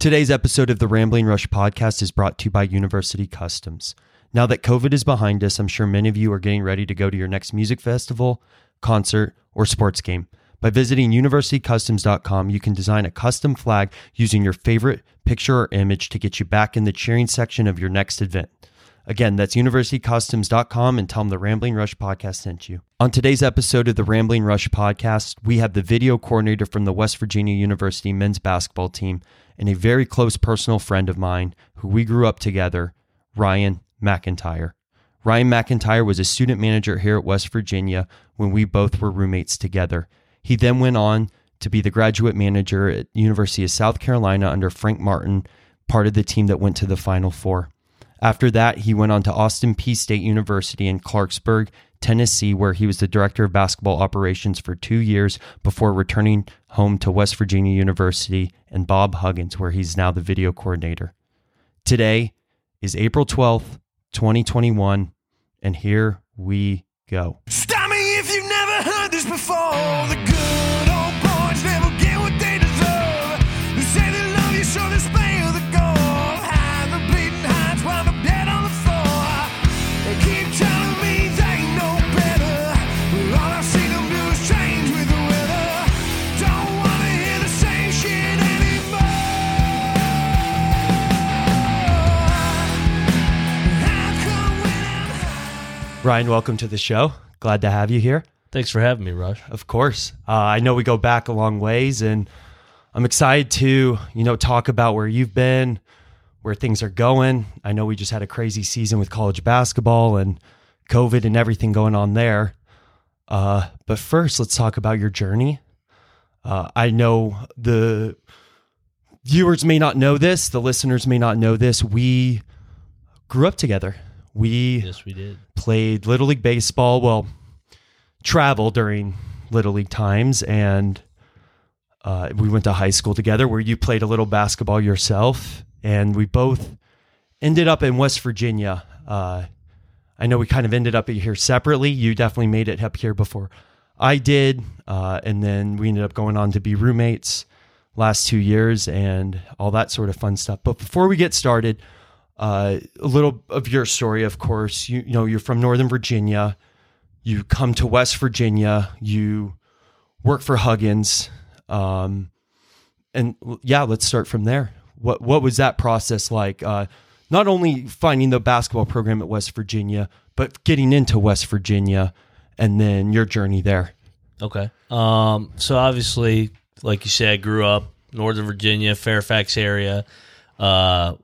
Today's episode of the Rambling Rush podcast is brought to you by University Customs. Now that COVID is behind us, I'm sure many of you are getting ready to go to your next music festival, concert, or sports game. By visiting universitycustoms.com, you can design a custom flag using your favorite picture or image to get you back in the cheering section of your next event. Again, that's universitycustoms.com and tell them the Rambling Rush podcast sent you. On today's episode of the Rambling Rush podcast, we have the video coordinator from the West Virginia University men's basketball team and a very close personal friend of mine who we grew up together, Ryan McIntyre. Ryan McIntyre was a student manager here at West Virginia when we both were roommates together. He then went on to be the graduate manager at University of South Carolina under Frank Martin, part of the team that went to the Final Four. After that, he went on to Austin Peay State University in Clarksburg, Tennessee, where he was the director of basketball operations for two years before returning home to West Virginia University and Bob Huggins, where he's now the video coordinator. Today is April 12th, 2021, and here we go. Stop me if you've never heard this before. The Ryan, welcome to the show. Glad to have you here. Thanks for having me, Rush. Of course. Uh, I know we go back a long ways, and I'm excited to, you know, talk about where you've been, where things are going. I know we just had a crazy season with college basketball and COVID and everything going on there. Uh, but first, let's talk about your journey. Uh, I know the viewers may not know this, the listeners may not know this. We grew up together. We Yes, we did. played Little League Baseball. Well, travel during Little League times, and uh, we went to high school together where you played a little basketball yourself, and we both ended up in West Virginia. Uh, I know we kind of ended up here separately. You definitely made it up here before I did, uh, and then we ended up going on to be roommates last two years and all that sort of fun stuff. But before we get started, uh, a little of your story, of course. You, you know, you're from Northern Virginia. You come to West Virginia. You work for Huggins, um, and yeah, let's start from there. What what was that process like? Uh, not only finding the basketball program at West Virginia, but getting into West Virginia, and then your journey there. Okay. Um, so obviously, like you said, grew up Northern Virginia, Fairfax area. Uh,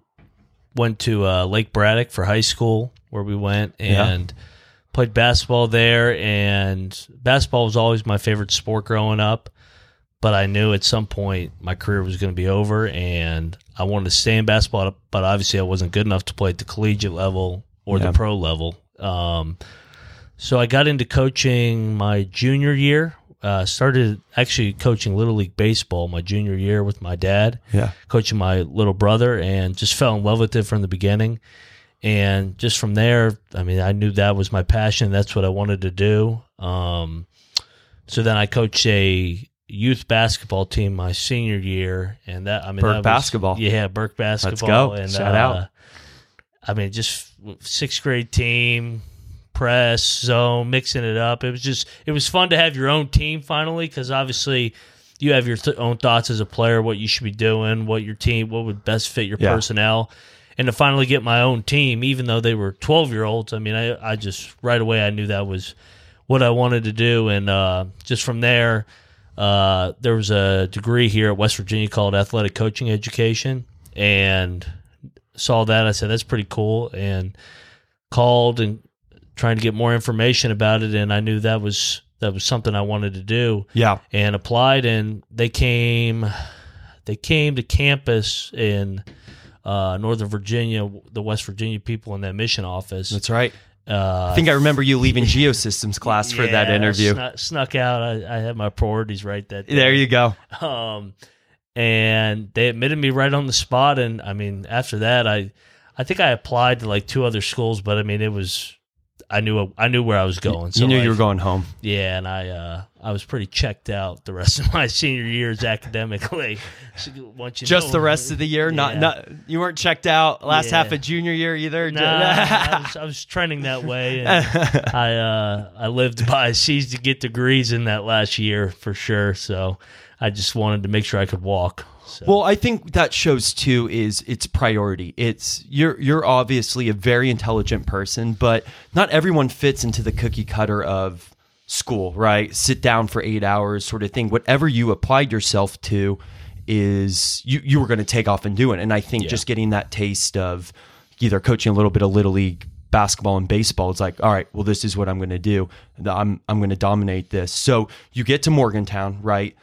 went to uh, Lake Braddock for high school, where we went Yeah. and played basketball there. And basketball was always my favorite sport growing up. But I knew at some point my career was going to be over, and I wanted to stay in basketball. But obviously, I wasn't good enough to play at the collegiate level or Yeah. the pro level. Um, so I got into coaching my junior year. Uh, started actually coaching little league baseball my junior year with my dad, Yeah, coaching my little brother, and just fell in love with it from the beginning. And just from there, I mean, I knew that was my passion. That's what I wanted to do. Um, so then I coached a youth basketball team my senior year, and that I mean, Burke that was- basketball. yeah, Burke basketball. Let's go. And, Shout uh, out. I mean, just sixth grade team, press, zone, mixing it up. It was just, it was fun to have your own team finally because obviously you have your th- own thoughts as a player, what you should be doing, what your team, what would best fit your Yeah. personnel. And to finally get my own team, even though they were 12 year olds, I mean, I, I just right away I knew that was what I wanted to do. And uh, just from there, uh, there was a degree here at West Virginia called Athletic Coaching Education. And saw that. I said, that's pretty cool. And called and trying to get more information about it. And I knew that was that was something I wanted to do yeah, and applied and they came they came to campus in uh, Northern Virginia, the West Virginia people in that mission office. that's right. Uh, I think I remember you leaving geosystems class for that interview. Snuck, snuck out. I, I had my priorities right that day. There you go. Um, and they admitted me right on the spot. And I mean, after that, I, I think I applied to like two other schools, but I mean, it was, I knew I knew where I was going. So you knew like, you were going home. Yeah, and I uh, I was pretty checked out the rest of my senior years academically. So once you Just know- the rest of the year, not Yeah. not you weren't checked out last Yeah. half of junior year either. Nah, I, was, I was trending that way. I uh, I lived by C's to get degrees in that last year for sure. So I just wanted to make sure I could walk. So. Well, I think that shows too is its priority. It's you're you're obviously a very intelligent person, but not everyone fits into the cookie cutter of school, right? Sit down for 8 hours sort of thing. Whatever you applied yourself to is you you were going to take off and do it. And I think Yeah. just getting that taste of either coaching a little bit of little league basketball and baseball it's like all right well this is what i'm going to do i'm i'm going to dominate this so you get to morgantown right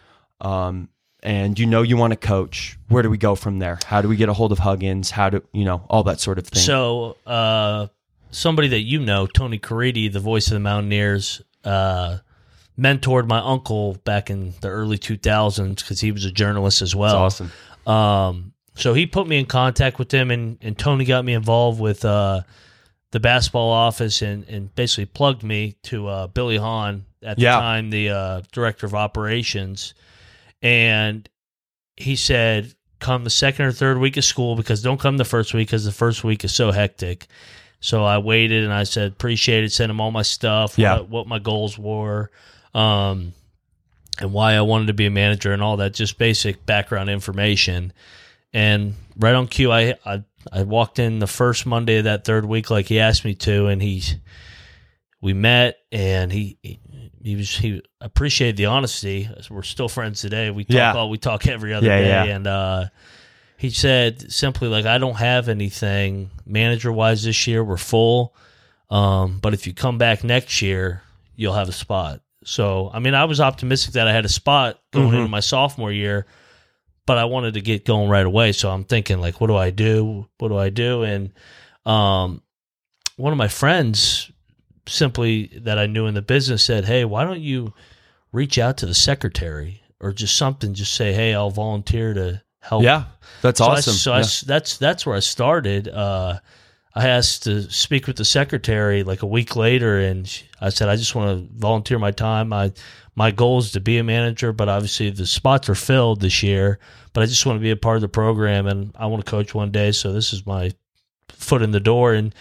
um, and you know you want to coach. Where do we go from there? How do we get a hold of Huggins? How do you know all that sort of thing? So, uh, somebody that you know, Tony Caridi, the voice of the Mountaineers, uh, mentored my uncle back in the early 2000s because he was a journalist as well. awesome. Um, so he put me in contact with him, and, and Tony got me involved with uh, the basketball office and, and basically plugged me to uh, Billy Hahn at the Yeah. time, the uh, director of operations. And he said, come the second or third week of school because don't come the first week because the first week is so hectic. So I waited and I said, appreciate it, sent him all my stuff, Yeah. what, what my goals were. Um, and why I wanted to be a manager and all that, just basic background information. And right on cue, I, I I walked in the first Monday of that third week like he asked me to, and he we met and he he, was he appreciated the honesty. We're still friends today. We talk Yeah. all we talk every other Yeah, day, yeah. and uh, he said simply like I don't have anything manager wise this year. We're full, um, but if you come back next year, you'll have a spot. So I mean, I was optimistic that I had a spot going Mhm. into my sophomore year, but I wanted to get going right away. So I'm thinking like, what do I do? What do I do? And um, one of my friends, simply that I knew in the business, said, "Hey, why don't you reach out to the secretary or just something? Just say, hey, I'll volunteer to help." Yeah, that's So I- awesome. so Yeah. s that's that's where I started. Uh, I asked to speak with the secretary like a week later, and she- I said I just want to volunteer my time. My my goal is to be a manager, but obviously the spots are filled this year. But I just want to be a part of the program, and I want to coach one day. So this is my foot in the door. And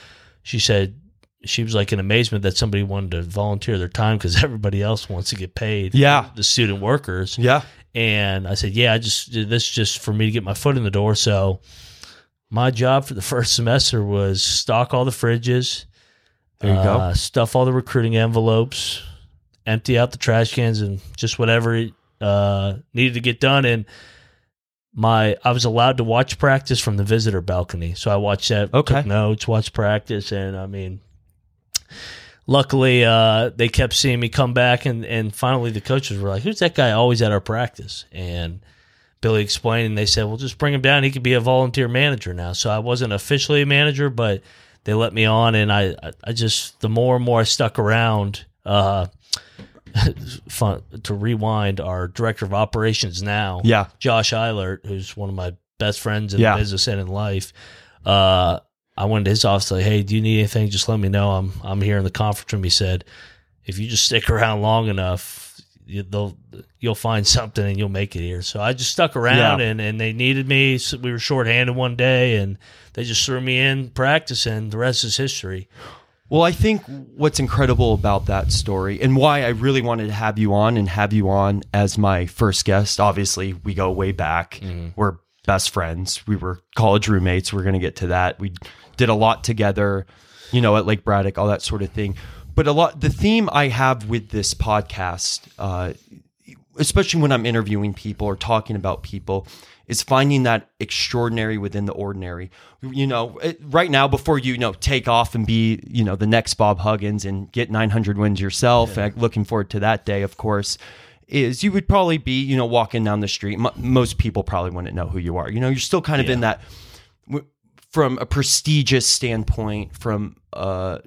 she said she was like in amazement that somebody wanted to volunteer their time because everybody else wants to get paid. Yeah. the student workers. yeah, And I said, "Yeah, I just this is just for me to get my foot in the door." So my job for the first semester was stock all the fridges, there you uh, go. stuff all the recruiting envelopes, empty out the trash cans, and just whatever uh, needed to get done. And my I was allowed to watch practice from the visitor balcony, so I watched that, Okay. took notes, watched practice, and I mean. Luckily, uh, they kept seeing me come back, and, and finally the coaches were like, "Who's that guy always at our practice?" And Billy explained, and they said, "Well, just bring him down. He could be a volunteer manager now." So I wasn't officially a manager, but they let me on, and I, I, just the more and more I stuck around. Uh, fun to rewind. Our director of operations now, Yeah, Josh Eilert, who's one of my best friends in Yeah. business and in life. Uh, I went to his office like, "Hey, do you need anything? Just let me know. I'm I'm here in the conference room." He said, "If you just stick around long enough, you, they'll you'll find something and you'll make it here." So I just stuck around, Yeah. and and they needed me. So we were shorthanded one day, and they just threw me in practice, and the rest is history. Well, I think what's incredible about that story and why I really wanted to have you on and have you on as my first guest, obviously, we go way back. Mm-hmm. We're best friends. We were college roommates. We're going to get to that. We did a lot together, you know, at Lake Braddock, all that sort of thing. But a lot, the theme I have with this podcast, uh, especially when I'm interviewing people or talking about people, is finding that extraordinary within the ordinary. You know, it, right now, before you, you know take off and be you know the next Bob Huggins and get 900 wins yourself, uh, looking forward to that day, of course. Is you would probably be you know walking down the street. M- most people probably wouldn't know who you are. You know, you're still kind of in that from a prestigious standpoint, from uh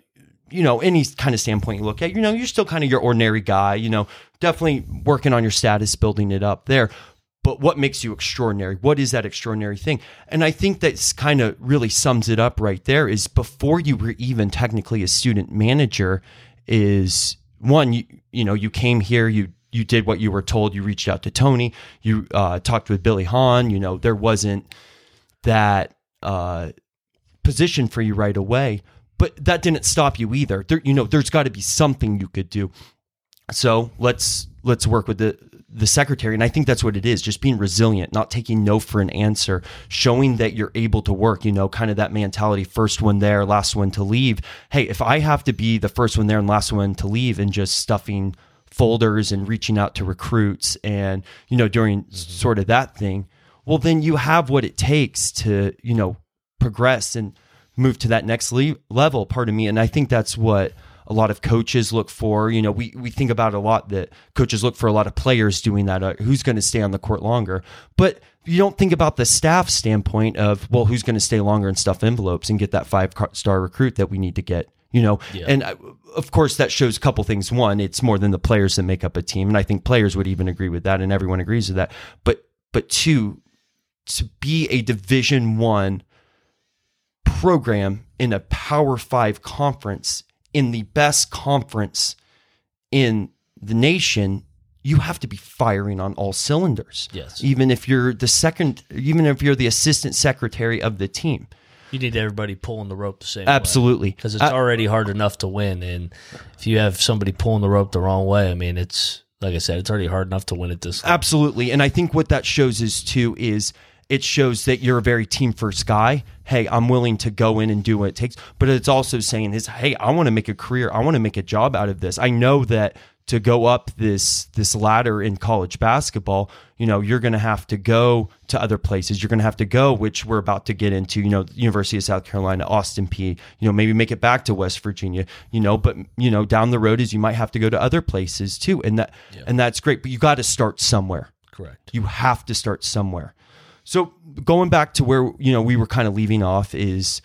you know any kind of standpoint you look at you know you're still kind of your ordinary guy you know definitely working on your status building it up there but what makes you extraordinary? What is that extraordinary thing? And I think that's kind of really sums it up right there is before you were even technically a student manager is one, you, you know, you came here, you you did what you were told. You reached out to Tony. You uh, talked with Billy Hahn. You know, there wasn't that uh, position for you right away, but that didn't stop you either. There, you know, there's got to be something you could do. So let's let's work with the the secretary, and I think that's what it is: just being resilient, not taking no for an answer, showing that you're able to work. You know, kind of that mentality: first one there, last one to leave. Hey, if I have to be the first one there and last one to leave, and just stuffing folders and reaching out to recruits and you know doing sort of that thing well then you have what it takes to you know progress and move to that next le- level pardon me. And i think that's what a lot of coaches look for. You know we, we think about a lot that coaches look for a lot of players doing that uh, who's going to stay on the court longer. But you don't think about the staff standpoint of well who's going to stay longer and stuff envelopes and get that five star recruit that we need to get you know? Yeah. and I, of course that shows a couple things. One it's more than the players that make up a team. And i think players would even agree with that and everyone agrees with that. But but two to be a division one program in a power five conference in the best conference in the nation you have to be firing on all cylinders Yes. even if you're the second even if you're the assistant secretary of the team You need everybody pulling the rope the same Absolutely. because it's Uh, already hard enough to win, and if you have somebody pulling the rope the wrong way, I mean, it's like I said, it's already hard enough to win at this. level. Absolutely. And I think what that shows is too is it shows that you're a very team first guy. Hey, I'm willing to go in and do what it takes. But it's also saying is, hey, I want to make a career. I want to make a job out of this. I know that to go up this this ladder in college basketball, you know, you're going to have to go to other places. You're going to have to go, which we're about to get into. You know, University of South Carolina, Austin Peay. You know, maybe make it back to West Virginia. You know, but you know, down the road is you might have to go to other places too, and that and that's great. But you got to start somewhere. Correct. You have to start somewhere. So going back to where you know we were kind of leaving off is,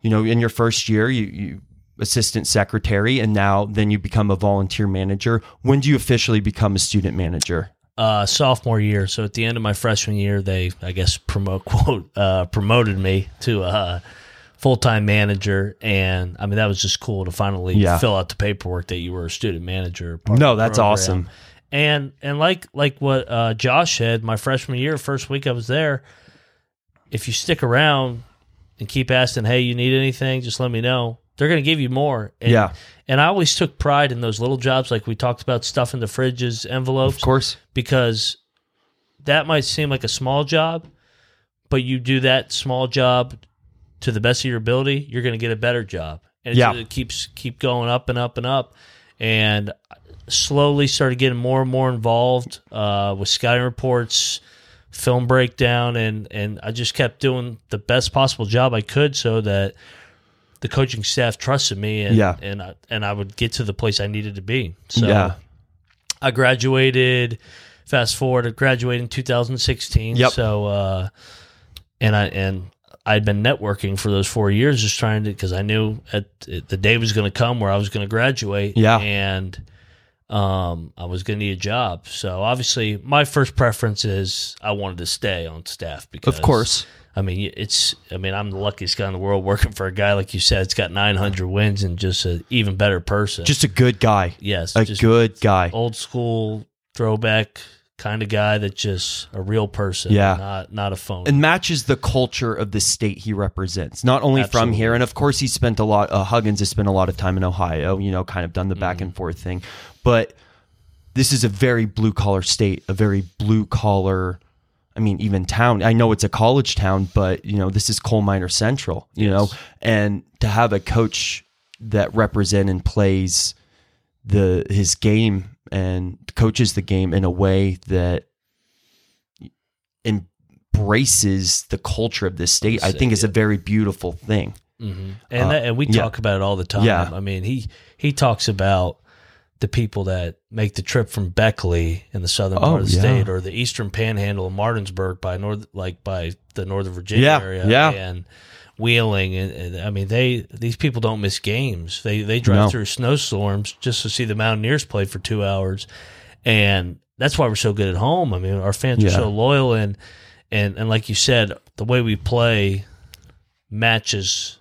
you know, in your first year, you, you assistant secretary, and now then you become a volunteer manager. When do you officially become a student manager? uh, sophomore year. So at the end of my freshman year, they I guess promote quote uh, promoted me to a full time manager, and I mean that was just cool to finally Yeah. fill out the paperwork that you were a student manager. No, that's program. awesome. And and like like what uh, Josh said, my freshman year, first week I was there. If you stick around and keep asking, "Hey, you need anything?" Just let me know. They're going to give you more. And, Yeah. And I always took pride in those little jobs, like we talked about, stuff in the fridges, envelopes Of course. because that might seem like a small job, but you do that small job to the best of your ability, you're going to get a better job, and it Yeah. just keeps keep going up and up and up. And slowly started getting more and more involved uh, with scouting reports, film breakdown, and and I just kept doing the best possible job I could so that the coaching staff trusted me, and Yeah. and I, and I would get to the place I needed to be. So yeah. I graduated. Fast forward, I graduated in 2016. Yep. So, uh, and I and I'd been networking for those four years, just trying to because I knew at the day was going to come where I was going to graduate. Yeah. and um, I was going to need a job. So obviously, my first preference is I wanted to stay on staff because, Of course. I mean, it's. I mean, I'm the luckiest guy in the world working for a guy like you said. It's got 900 wins and just an even better person. Just a good guy. yes, A good guy. old school throwback kind of guy that just a real person, Yeah. not not a phone. and matches the culture of the state he represents. Not only from here, and of course, he spent a lot. Uh, Huggins has spent a lot of time in Ohio. You know, kind of done the back Mm-hmm. and forth thing, but this is a very blue collar state, a very blue collar. I mean, even town. I know it's a college town, but you know, this is coal miner central. You know, and to have a coach that represent and plays the his game and coaches the game in a way that embraces the culture of this state, I think is a very beautiful thing. hmm and that, and we Uh, yeah. talk about it all the time. Yeah. I mean, he he talks about the people that make the trip from Beckley in the southern Oh, part of the yeah. state or the eastern panhandle of Martinsburg by north like by the northern Virginia Yeah, area yeah. and Wheeling and, and I mean they these people don't miss games. They they drive No. through snowstorms just to see the Mountaineers play for 2 hours and that's why we're so good at home. I mean, our fans are so loyal, and and and like you said, the way we play matches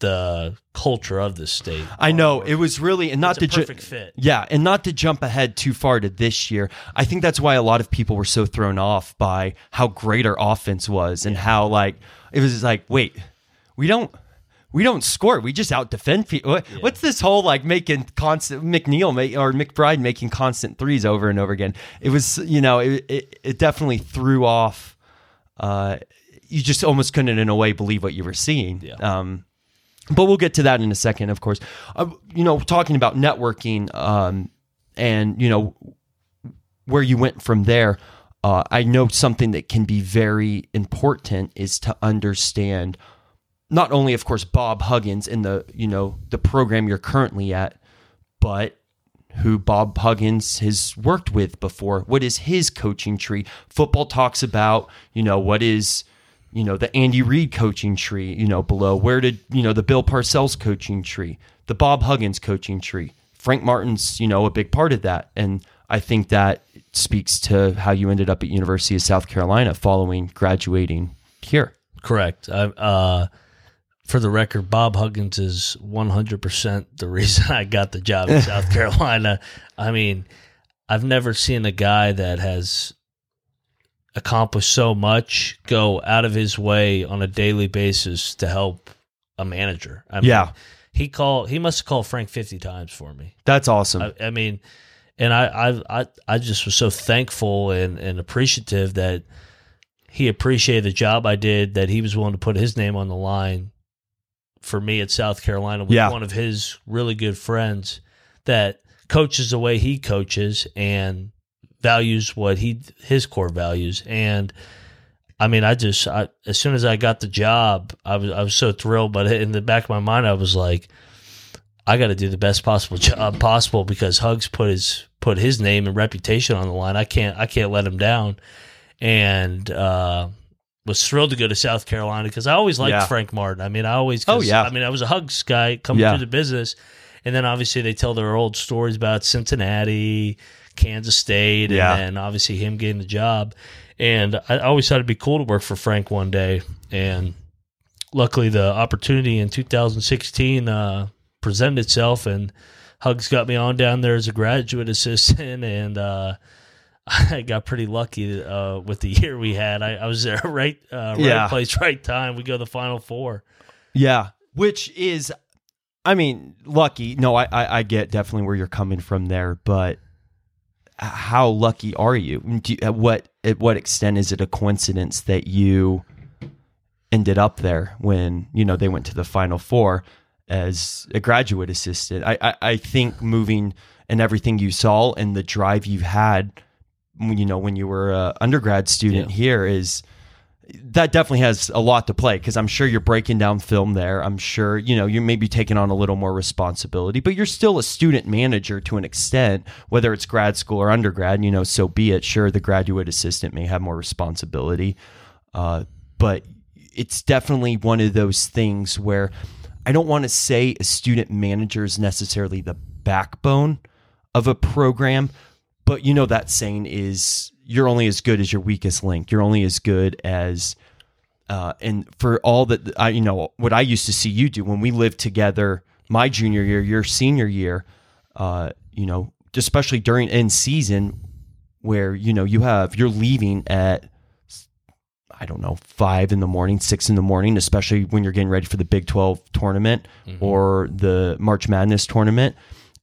the culture of the state. I know it was really and not to ju- perfect fit. Yeah, and not to jump ahead too far to this year. I think that's why a lot of people were so thrown off by how great our offense was and how like it was like, wait, we don't we don't score. We just out defend people. What, What's this whole like making constant McNeil make, or McBride making constant threes over and over again? It was you know it it, it definitely threw off. Uh, you just almost couldn't in a way believe what you were seeing. Yeah. Um, but we'll get to that in a second, of course. Uh, you know, talking about networking um, and, you know, where you went from there, uh, I know something that can be very important is to understand not only, of course, Bob Huggins in the, you know, the program you're currently at, but who Bob Huggins has worked with before. What is his coaching tree? Football talks about, you know, what is, you know, the Andy Reid coaching tree, you know, below. Where did, you know, the Bill Parcells coaching tree, the Bob Huggins coaching tree. Frank Martin's, you know, a big part of that. And I think that speaks to how you ended up at University of South Carolina following graduating here. Correct. I, uh, for the record, Bob Huggins is 100% the reason I got the job in South Carolina. I mean, I've never seen a guy that has accomplished so much go out of his way on a daily basis to help a manager. I mean, Yeah. He called. He must have called Frank fifty times for me. That's awesome. I, I mean, and I, I, I, I just was so thankful and, and appreciative that he appreciated the job I did, that he was willing to put his name on the line for me at South Carolina with Yeah. one of his really good friends that coaches the way he coaches and values what he his core values and I mean I just I, as soon as I got the job I was I was so thrilled but in the back of my mind I was like I got to do the best possible job possible because Hugs put his put his name and reputation on the line. I can't I can't let him down, and uh, was thrilled to go to South Carolina because I always liked Yeah. Frank Martin. I mean, I always, Oh, yeah. I mean, I was a Hugs guy coming Yeah. through the business, and then obviously they tell their old stories about Cincinnati, Kansas State, Yeah. and then obviously him getting the job. And I always thought it'd be cool to work for Frank one day, and luckily the opportunity in 2016 uh, presented itself and hugs got me on down there as a graduate assistant and uh, i got pretty lucky uh, with the year we had i, I was there right uh, right Yeah. place right time we go to the final four Yeah, which is, I mean, lucky. No, I, I, I get definitely where you're coming from there, but how lucky are you? You- At what at what extent is it a coincidence that you ended up there when you know they went to the Final Four as a graduate assistant? I, I, I think moving and everything you saw and the drive you had, when, you know, when you were a undergrad student Yeah. here is that definitely has a lot to play because I'm sure you're breaking down film there. I'm sure, you know, you're maybe taking on a little more responsibility, but you're still a student manager to an extent, whether it's grad school or undergrad, you know, so be it. Sure, the graduate assistant may have more responsibility, uh, but it's definitely one of those things where I don't want to say a student manager is necessarily the backbone of a program, but you know that saying is you're only as good as your weakest link. You're only as good as uh, and for all that I you know what I used to see you do when we lived together my junior year, your senior year, uh, you know, especially during in season where you know you have you're leaving at I don't know, five in the morning, six in the morning, especially when you're getting ready for the Big 12 tournament or the March Madness tournament,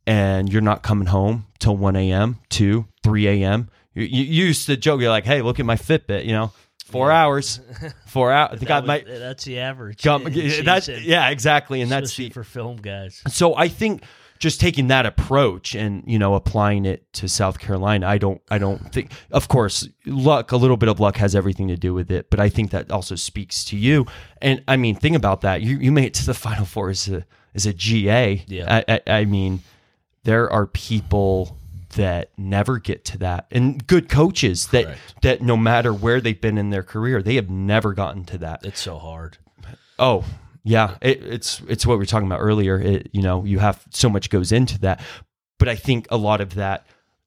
and you're not coming home till 1 a.m., 2, 3 a.m. You, you used to joke, you're like, hey, look at my Fitbit, you know, four hours, four hours. I think I That was- that's the average in that's yeah, exactly, and that's the for film guys so I think just taking that approach and you know applying it to South Carolina, I don't I don't think of course luck a little bit of luck has everything to do with it, but I think that also speaks to you. And I mean, think about that. You you made it to the Final Four as a as a GA. Yeah. I, I, I mean, there are people that never get to that, and good coaches that Correct. that no matter where they've been in their career, they have never gotten to that. it's so hard Oh, yeah. It, it's it's what we were talking about earlier. It, you know, you have so much goes into that, but I think a lot of that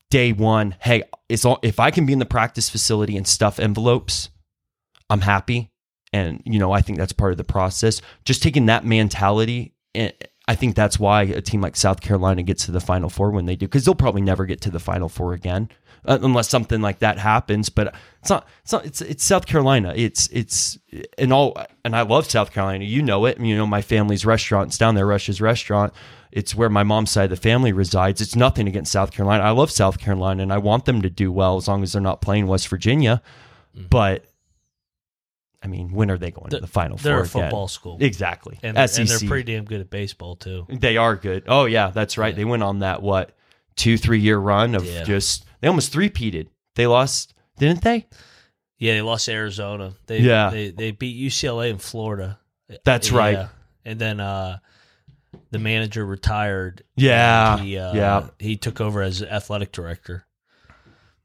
day one, hey, it's all, if I can be in the practice facility and stuff envelopes, I'm happy. And, you know, I think that's part of the process. Just taking that mentality, eh, I think that's why a team like South Carolina gets to the Final Four when they do, because they'll probably never get to the Final Four again uh, unless something like that happens. But it's not, it's not, it's, it's South Carolina. It's, it's, and all, and I love South Carolina. You know it. You know, my family's restaurant's down there, Rush's restaurant. It's where my mom's side of the family resides. It's nothing against South Carolina. I love South Carolina and I want them to do well as long as they're not playing West Virginia. But I mean, when are they going to the Final They're Four a football again? school. Exactly. And, they're- SEC. and they're pretty damn good at baseball too. They are good. Oh yeah, that's right. They went on that what two three year run of Yeah. just they almost three peated. They lost, didn't they? Yeah, they lost Arizona. They Yeah. they, they beat UCLA in Florida. That's right. And then uh, the manager retired. Yeah, He, uh, yeah. He took over as athletic director.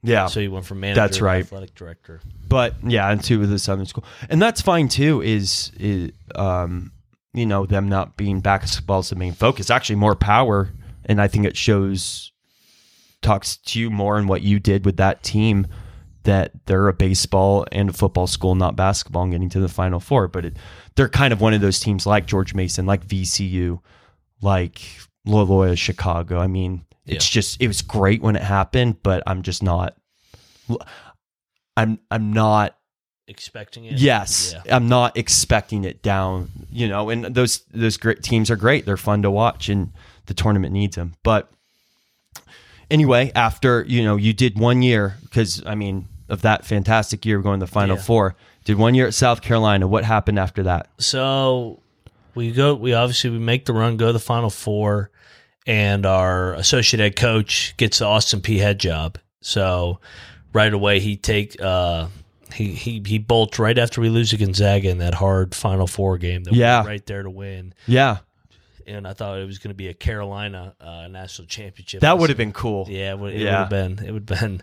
Yeah, So he went from manager That's to right. athletic director. but yeah, and two with the Southern School, and that's fine too. Is, is um, you know, them not being basketball is the main focus. Actually, more power, and I think it shows talks to you more in what you did with that team that they're a baseball and a football school, not basketball, and getting to the Final Four. But it, they're kind of one of those teams like George Mason, like VCU, like Loyola Chicago. I mean, it's just it was great when it happened, but I'm just not. I'm I'm not Expecting it. Yes, Yeah. I'm not expecting it down. You know, and those those great teams are great. They're fun to watch, and the tournament needs them. But anyway, after you know, you did one year because I mean, of that fantastic year going to the Final Yeah. Four. Did one year at South Carolina. What happened after that? So we go. We obviously we make the run, go to the final four, and our associate head coach gets the Austin Peay head job. So right away he take uh, he he he bolts right after we lose to Gonzaga in that hard Final Four game. That Yeah. we were right there to win. Yeah, And I thought it was going to be a Carolina uh, national championship. that would have been cool. Yeah, it would, it Yeah. would have been. It would have been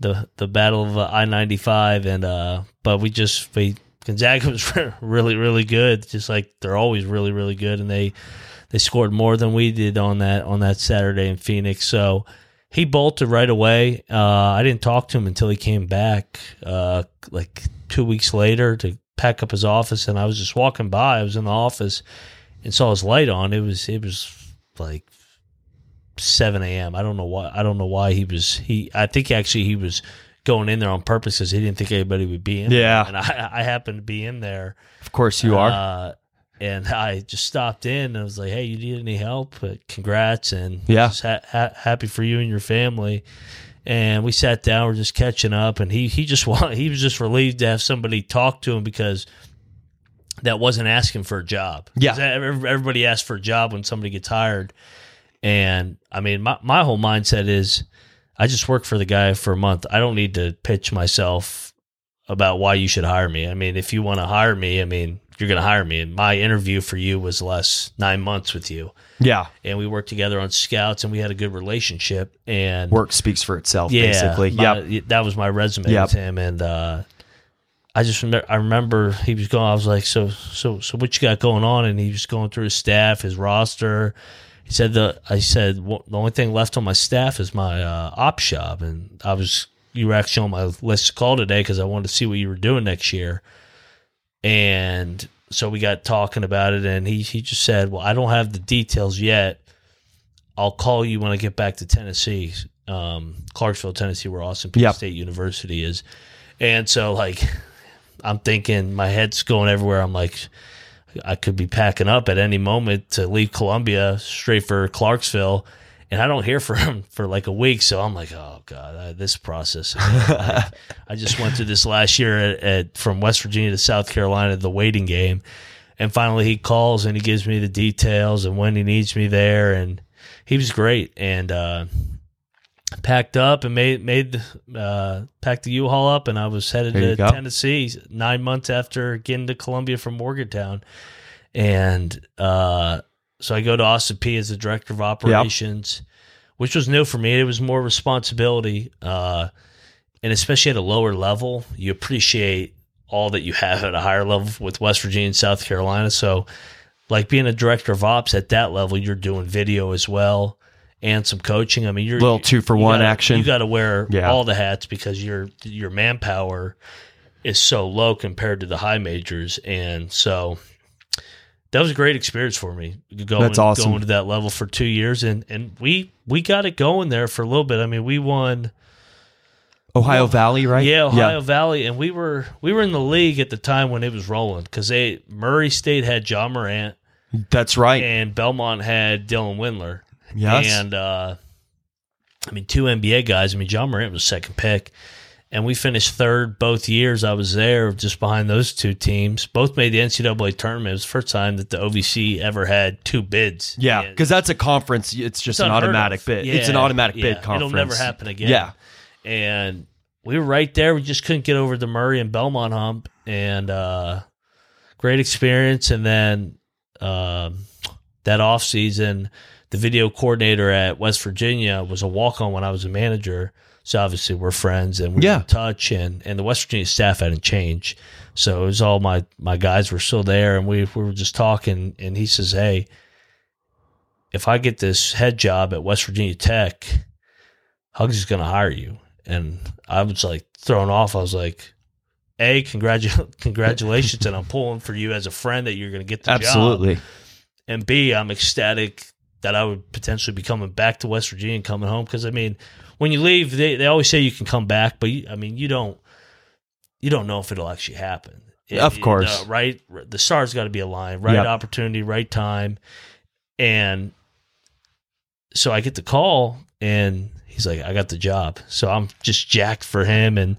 the the battle of uh, I ninety five, and uh, but we just we Gonzaga was really really good, just like they're always really really good, and they they scored more than we did on that on that Saturday in Phoenix. So he bolted right away. Uh, I didn't talk to him until he came back, uh, like two weeks later to pack up his office, and I was just walking by. I was in the office and saw his light on. It was it was like seven a.m. I don't know why. I don't know why he was. He. I think actually he was going in there on purpose because he didn't think anybody would be in. Yeah. there. and I, I happened to be in there. Of course, you are. Uh, and I just stopped in and I was like, "Hey, you need any help? But congrats and Yeah. just ha- ha- happy for you and your family." And we sat down, we're just catching up, and he he just wa- he was just relieved to have somebody talk to him because that wasn't asking for a job. Yeah. everybody asks for a job when somebody gets hired, and I mean, my my whole mindset is, I just work for the guy for a month. I don't need to pitch myself about why you should hire me. I mean, if you want to hire me, I mean, you're going to hire me. And my interview for you was last nine months with you, yeah, and we worked together on scouts, and we had a good relationship. And work speaks for itself. yeah, basically. Yeah. That was my resume Yep. with him, and uh, I just remember, I remember he was going. I was like, so, so, so, what you got going on? And he was going through his staff, his roster. He said the I said the only thing left on my staff is my uh, op shop, and I was you were actually on my list to call today because I wanted to see what you were doing next year, and so we got talking about it, and he he just said, well, I don't have the details yet. I'll call you when I get back to Tennessee, um, Clarksville, Tennessee, where Austin Peay Yep. State University is. And so, like, I'm thinking, my head's going everywhere. I'm like, I could be packing up at any moment to leave Columbia straight for Clarksville. And I don't hear from him for like a week. So I'm like, oh, God, uh, this process. I just went through this last year at, at from West Virginia to South Carolina, the waiting game. And finally, he calls and he gives me the details and when he needs me there. And he was great. And, uh, packed up and made made uh, packed the U-Haul up, and I was headed to go. Tennessee nine months after getting to Columbia from Morgantown, and uh, so I go to Austin Peay as the director of operations, which was new for me. It was more responsibility, uh, and especially at a lower level, you appreciate all that you have at a higher level with West Virginia and South Carolina. So, like being a director of ops at that level, you're doing video as well and some coaching. I mean, you're a Little two for one gotta- action. You got to wear Yeah. all the hats because your your manpower is so low compared to the high majors, and so that was a great experience for me. Going, That's awesome. Going to that level for two years, and and we we got it going there for a little bit. I mean, we won. Ohio Valley, right? Yeah, Ohio Valley, and we were we were in the league at the time when it was rolling because they Murray State had Ja Morant That's right. and Belmont had Dylan Windler. yes. And uh, I mean, two NBA guys. I mean, Ja Morant was second pick, and we finished third both years. I was there, just behind those two teams. Both made the NCAA tournament. It was the first time that the OVC ever had two bids. yeah, because that's a conference. It's just it's an automatic of. bid. it's an automatic yeah. bid conference. It'll never happen again. Yeah. and we were right there. We just couldn't get over the Murray and Belmont hump, and uh, great experience. And then um, that off season, the video coordinator at West Virginia was a walk on when I was a manager. So obviously we're friends and we Yeah. were in touch, and and the West Virginia staff hadn't changed, so it was all my my guys were still there, and we we were just talking, and he says, hey. If I get this head job at West Virginia Tech, Hugs is going to hire you. And I was like thrown off. I was like, A, congratu- congratulations. and I'm pulling for you as a friend that you're going to get the job. Absolutely. And B, I'm ecstatic that I would potentially be coming back to West Virginia and coming home. Because, I mean, when you leave, they, they always say you can come back, but you, I mean, you don't, you don't know if it'll actually happen. It- Of course. the right? The stars got to be aligned, right Yep. opportunity, right time. And so I get the call and he's like, I got the job. So I'm just jacked for him and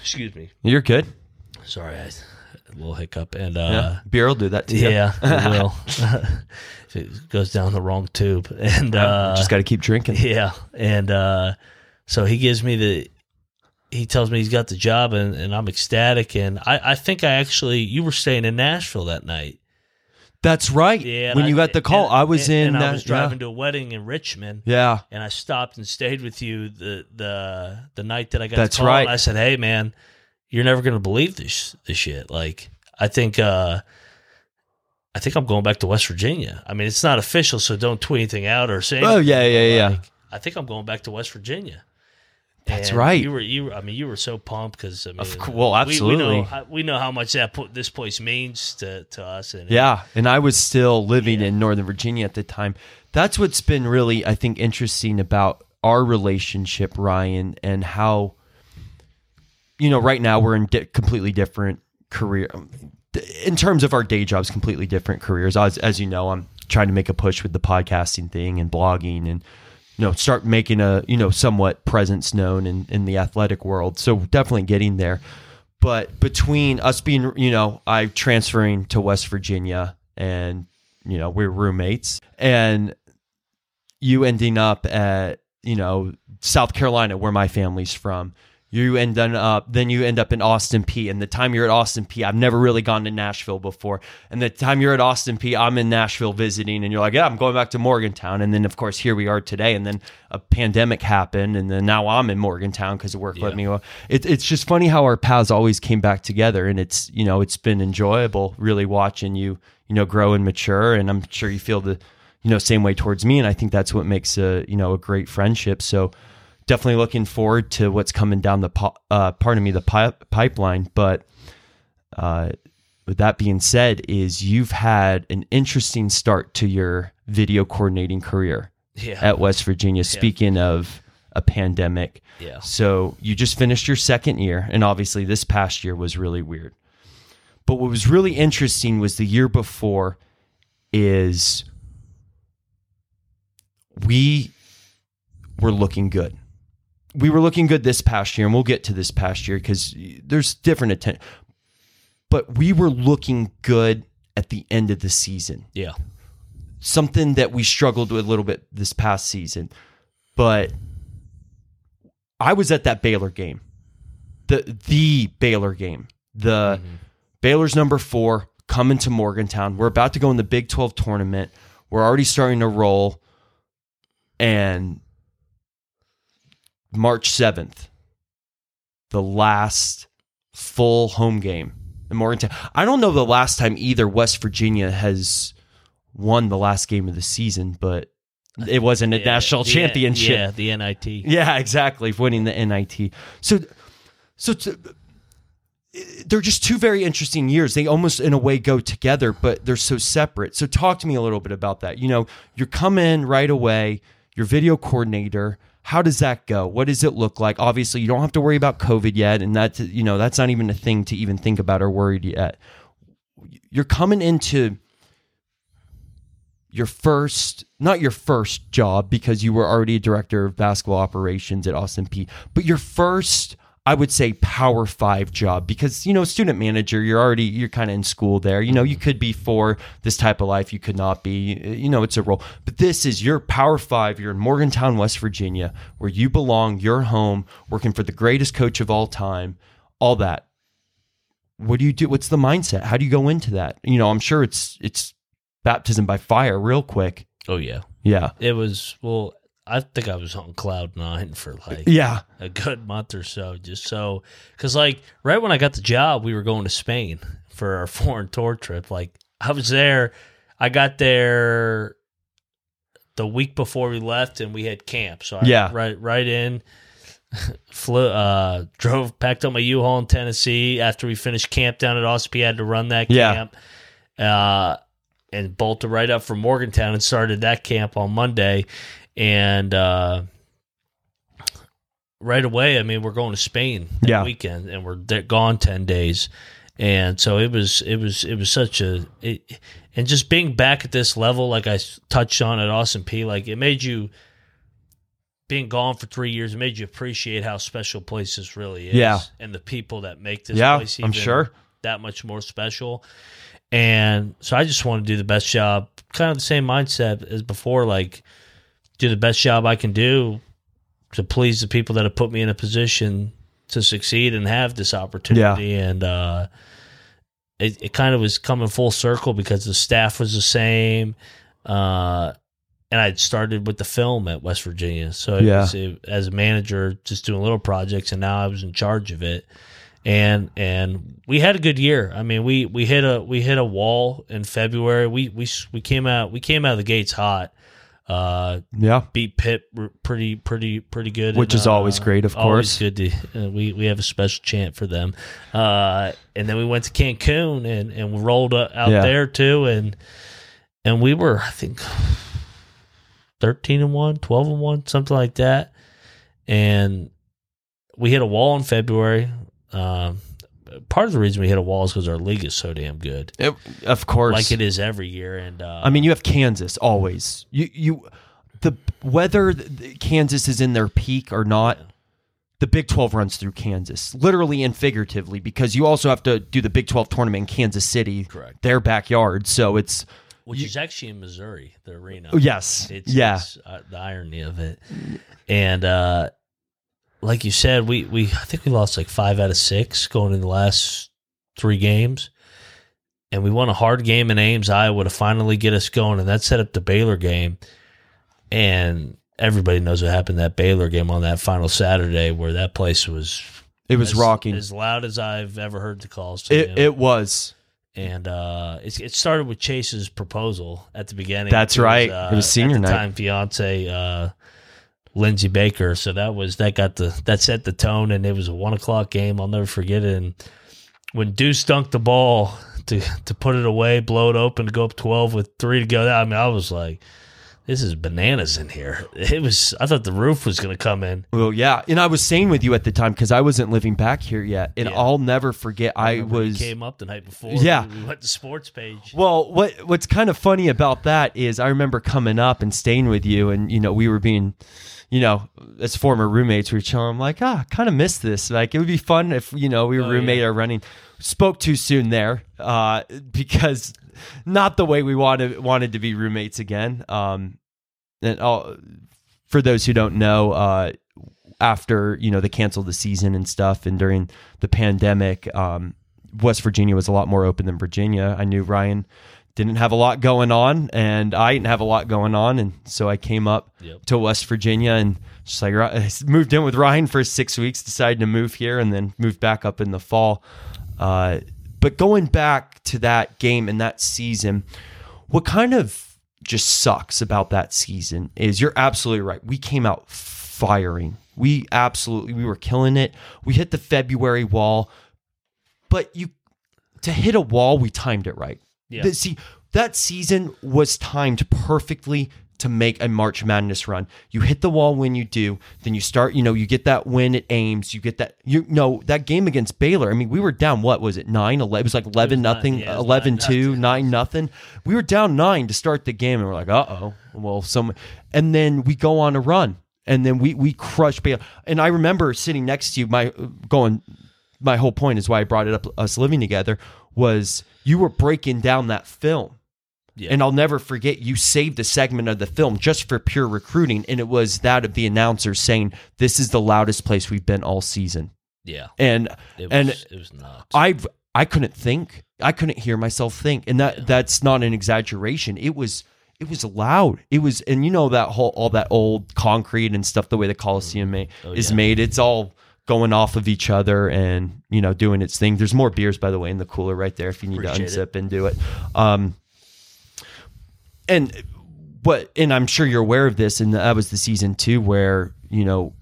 excuse me. You're good. Sorry, I, a little hiccup. And uh, yeah. uh Beer will do that to you. yeah, will. if it goes down the wrong tube. And uh just got to keep drinking. yeah. And uh so he gives me the he tells me he's got the job and, and I'm ecstatic and I, I think I actually you were staying in Nashville that night. That's right. Yeah. when I- you got the call, and- I was and- in. and I was driving to a wedding in Richmond. Yeah. and I stopped and stayed with you the the the night that I got That's the call. right. And I said, "Hey, man, you're never gonna believe this this shit. Like, I think uh, I think I'm going back to West Virginia. I mean, it's not official, so don't tweet anything out or say. Oh, yeah, yeah, but, yeah. like, I think I'm going back to West Virginia. That's And right. You were you. Were, I mean, you were so pumped because I mean, Of cou- well, we- We, absolutely. know how, we know how much that put, this place means to to us. And Yeah, and I was still living in Northern Virginia at the time. That's what's been really, I think, interesting about our relationship, Ryan, and how, you know, right now we're in di- completely different career, in terms of our day jobs, completely different careers. As, as you know, I'm trying to make a push with the podcasting thing and blogging and, you know, start making a, you know, somewhat presence known in, in the athletic world. So definitely getting there but between us being you know i transferring to west virginia and you know we're roommates and you ending up at you know south carolina where my family's from you end up uh, then you end up in austin peay and the time you're at austin peay i've never really gone to nashville before. And the time you're at austin peay i'm in nashville visiting and you're like yeah i'm going back to morgantown. And then of course here we are today and then a pandemic happened and then now i'm in morgantown because work let Yeah. me go it, it's just funny how our paths always came back together and it's you know it's been enjoyable really watching you you know grow and mature and i'm sure you feel the you know same way towards me and i think that's what makes a you know a great friendship. So definitely looking forward to what's coming down the po- uh pardon me the pi- pipeline but uh with that being said is you've had an interesting start to your video coordinating career yeah, at West Virginia. Speaking of a pandemic, yeah. so you just finished your second year, and obviously this past year was really weird. But what was really interesting was the year before is we were looking good. We were looking good this past year, and we'll get to this past year because there's different atten- But we were looking good at the end of the season yeah. something that we struggled with a little bit this past season. But I was at that Baylor game. The the Baylor game. The mm-hmm. Baylor's number 4 coming to Morgantown. We're about to go in the Big 12 tournament. We're already starting to roll and March 7th the last full home game in Morgantown. I don't know the last time either West Virginia has won the last game of the season, but it wasn't a Yeah, national the- championship. Yeah, the NIT. Yeah, exactly. Winning the NIT. So, so it's, they're just two very interesting years. They almost, in a way, go together, but they're so separate. So, talk to me a little bit about that. You know, you come in right away. You're video coordinator. How does that go? What does it look like? Obviously, you don't have to worry about COVID yet, and that's you know that's not even a thing to even think about or worried yet. You're coming into your first not your first job because you were already a director of basketball operations at Austin Peay but your first I would say power 5 job because you know student manager you're already you're kind of in school there. You know you could be for this type of life you could not be you know it's a role. But this is your power 5 you're in Morgantown West Virginia where you belong you're home working for the greatest coach of all time all that. What do you do what's the mindset? How do you go into that? You know i'm sure it's it's baptism by fire real quick. Oh yeah, yeah. It was. Well, I think I was on cloud nine for like yeah a good month or so, just so because like right when I got the job, we were going to Spain for our foreign tour trip. Like I was there, I got there the week before we left, and we had camp. So I, Yeah. right right in. Flew, uh, drove, packed up my U-Haul in Tennessee after we finished camp down at Ospey. Had to run that Yeah. camp, uh, and bolted right up from Morgantown and started that camp on Monday. And uh, right away, I mean, we're going to Spain that Yeah. weekend, and we're gone ten days. And so it was, it was, it was such a, it, and just being back at this level, like I touched on at Austin Peay, like it made you being gone for three years. It made you appreciate how special places really is, Yeah. and the people that make this Yeah, place. I'm sure. that much more special. And so I just want to do the best job, kind of the same mindset as before, like do the best job I can do to please the people that have put me in a position to succeed and have this opportunity. And uh, it, it kind of was coming full circle because the staff was the same. Uh, and I'd started with the film at West Virginia. So Yeah. was, it, as a manager, just doing little projects, and now I was in charge of it and and we had a good year. I mean, we we hit a we hit a wall in February. We we we came out we came out of the gates hot. Uh, yeah beat Pitt pretty pretty pretty good, Which and, is always uh, great, of always course. Good to uh, we we have a special chant for them. Uh, and then we went to Cancun and and we rolled out Yeah. there too, and and we were I think 13 and 1, 12 and 1, something like that. And we hit a wall in February. Um, part of the reason we hit a wall is because our league is so damn good, It- of course like it is every year. And uh, I mean, you have Kansas always. You you the whether Kansas is in their peak or not. The Big 12 runs through Kansas, literally and figuratively, because you also have to do the Big 12 tournament in Kansas City, Correct. their backyard. So it's which is actually in Missouri, the arena. yes, It's, yeah, it's, uh, the irony of it. And uh, like you said, we we I think we lost like five out of six going in the last three games, and we won a hard game in Ames, Iowa, to finally get us going, and that set up the Baylor game. And everybody knows what happened that Baylor game on that final Saturday, where that place was it was as, rocking. as loud as I've ever heard the calls. To it, it was. and uh, it, it started with Chase's proposal at the beginning. That's was, right. uh, It was senior at the night. Time fiance uh, Lindsey Baker. So that was that got the that set the tone, and it was a one o'clock game. I'll never forget it. And when Deuce dunked the ball to to put it away, blow it open to go up twelve with three to go. I mean, I was like. This is bananas in here. It was. I thought the roof was going to come in. Well, yeah, and I was staying with you at the time because I wasn't living back here yet, and Yeah. I'll never forget. I he was came up the night before. Yeah. we went to sports page. Well, what what's kind of funny about that is I remember coming up and staying with you, and you know we were being, you know, as former roommates, we were chilling. I'm like, ah, kind of miss this. Like it would be fun if you know we were Oh, roommate yeah. or running. Spoke too soon there, uh, because not the way we wanted wanted to be roommates again. Um, and all, for those who don't know, uh, after you know they canceled the season and stuff, and during the pandemic, um, West Virginia was a lot more open than Virginia. I knew Ryan didn't have a lot going on, and I didn't have a lot going on, and so I came up Yep. to West Virginia and just like I moved in with Ryan for six weeks, decided to move here, and then moved back up in the fall. Uh, but going back to that game and that season, what kind of just sucks about that season is you're absolutely right. We came out firing. We absolutely we were killing it. We hit the February wall, but you to hit a wall, we timed it right. Yeah. See, that season was timed perfectly to make a March Madness run. You hit the wall when you do, then you start, you know, you get that win at Ames, you get that you know, that game against Baylor. I mean, we were down what was it? 9 11 it was like 11 nine- nothing, yeah, 11 nine 2, nothing. 9 nothing. We were down 9 to start the game and we're like, "Uh-oh." Well, some and then we go on a run and then we we crush Baylor. And I remember sitting next to you my going my whole point is why I brought it up us living together was you were breaking down that film. Yeah. And I'll never forget you saved a segment of the film just for pure recruiting and it was that of the announcer saying this is the loudest place we've been all season. yeah, And it was, and it was nuts. I I couldn't think. I couldn't hear myself think. And that that's not an exaggeration. It was it was loud. It was and you know that whole all that old concrete and stuff the way the Coliseum ma- Oh, is yeah. made. It's all going off of each other and you know doing its thing. There's more beers by the way in the cooler right there if you need Appreciate to it. unzip and do it. Um and what and I'm sure you're aware of this and that was the season 2 where, you know,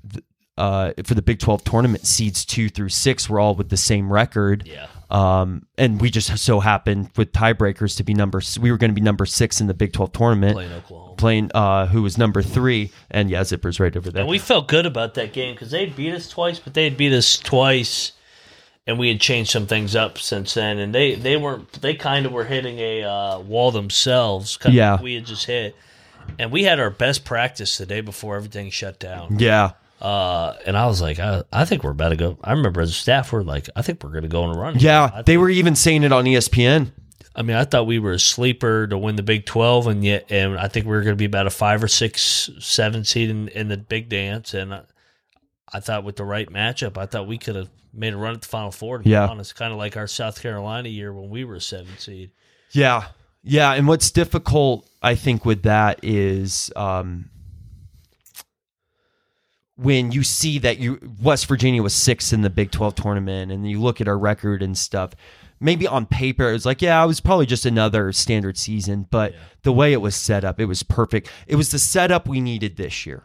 uh, for the Big 12 tournament, seeds two through six were all with the same record. yeah, Um, and we just so happened with tiebreakers to be number. We were going to be number six in the Big Twelve tournament, playing Oklahoma. playing uh, who was number three, and yeah, Zipper's right over there. And we felt good about that game because they'd beat us twice, but they had beat us twice, and we had changed some things up since then. And they they weren't they kind of were hitting a uh, wall themselves. Kind Yeah. of we had just hit, and we had our best practice the day before everything shut down. yeah, Uh, and I was like, I, I think we're about to go. I remember as staff, we're like, I think we're going to go on a run. yeah, they were even saying it on ESPN. I mean, I thought we were a sleeper to win the Big Twelve, and yet, and I think we were going to be about a five or six, seven seed in, in the big dance. And I, I thought with the right matchup, I thought we could have made a run at the Final Four. To Yeah. be honest, kind of like our South Carolina year when we were a seven seed. Yeah, yeah, and what's difficult, I think, with that is um, when you see that you West Virginia was sixth in the Big Twelve tournament, and you look at our record and stuff. Maybe on paper it was like, yeah, it was probably just another standard season, but the way it was set up, it was perfect. It was the setup we needed this year,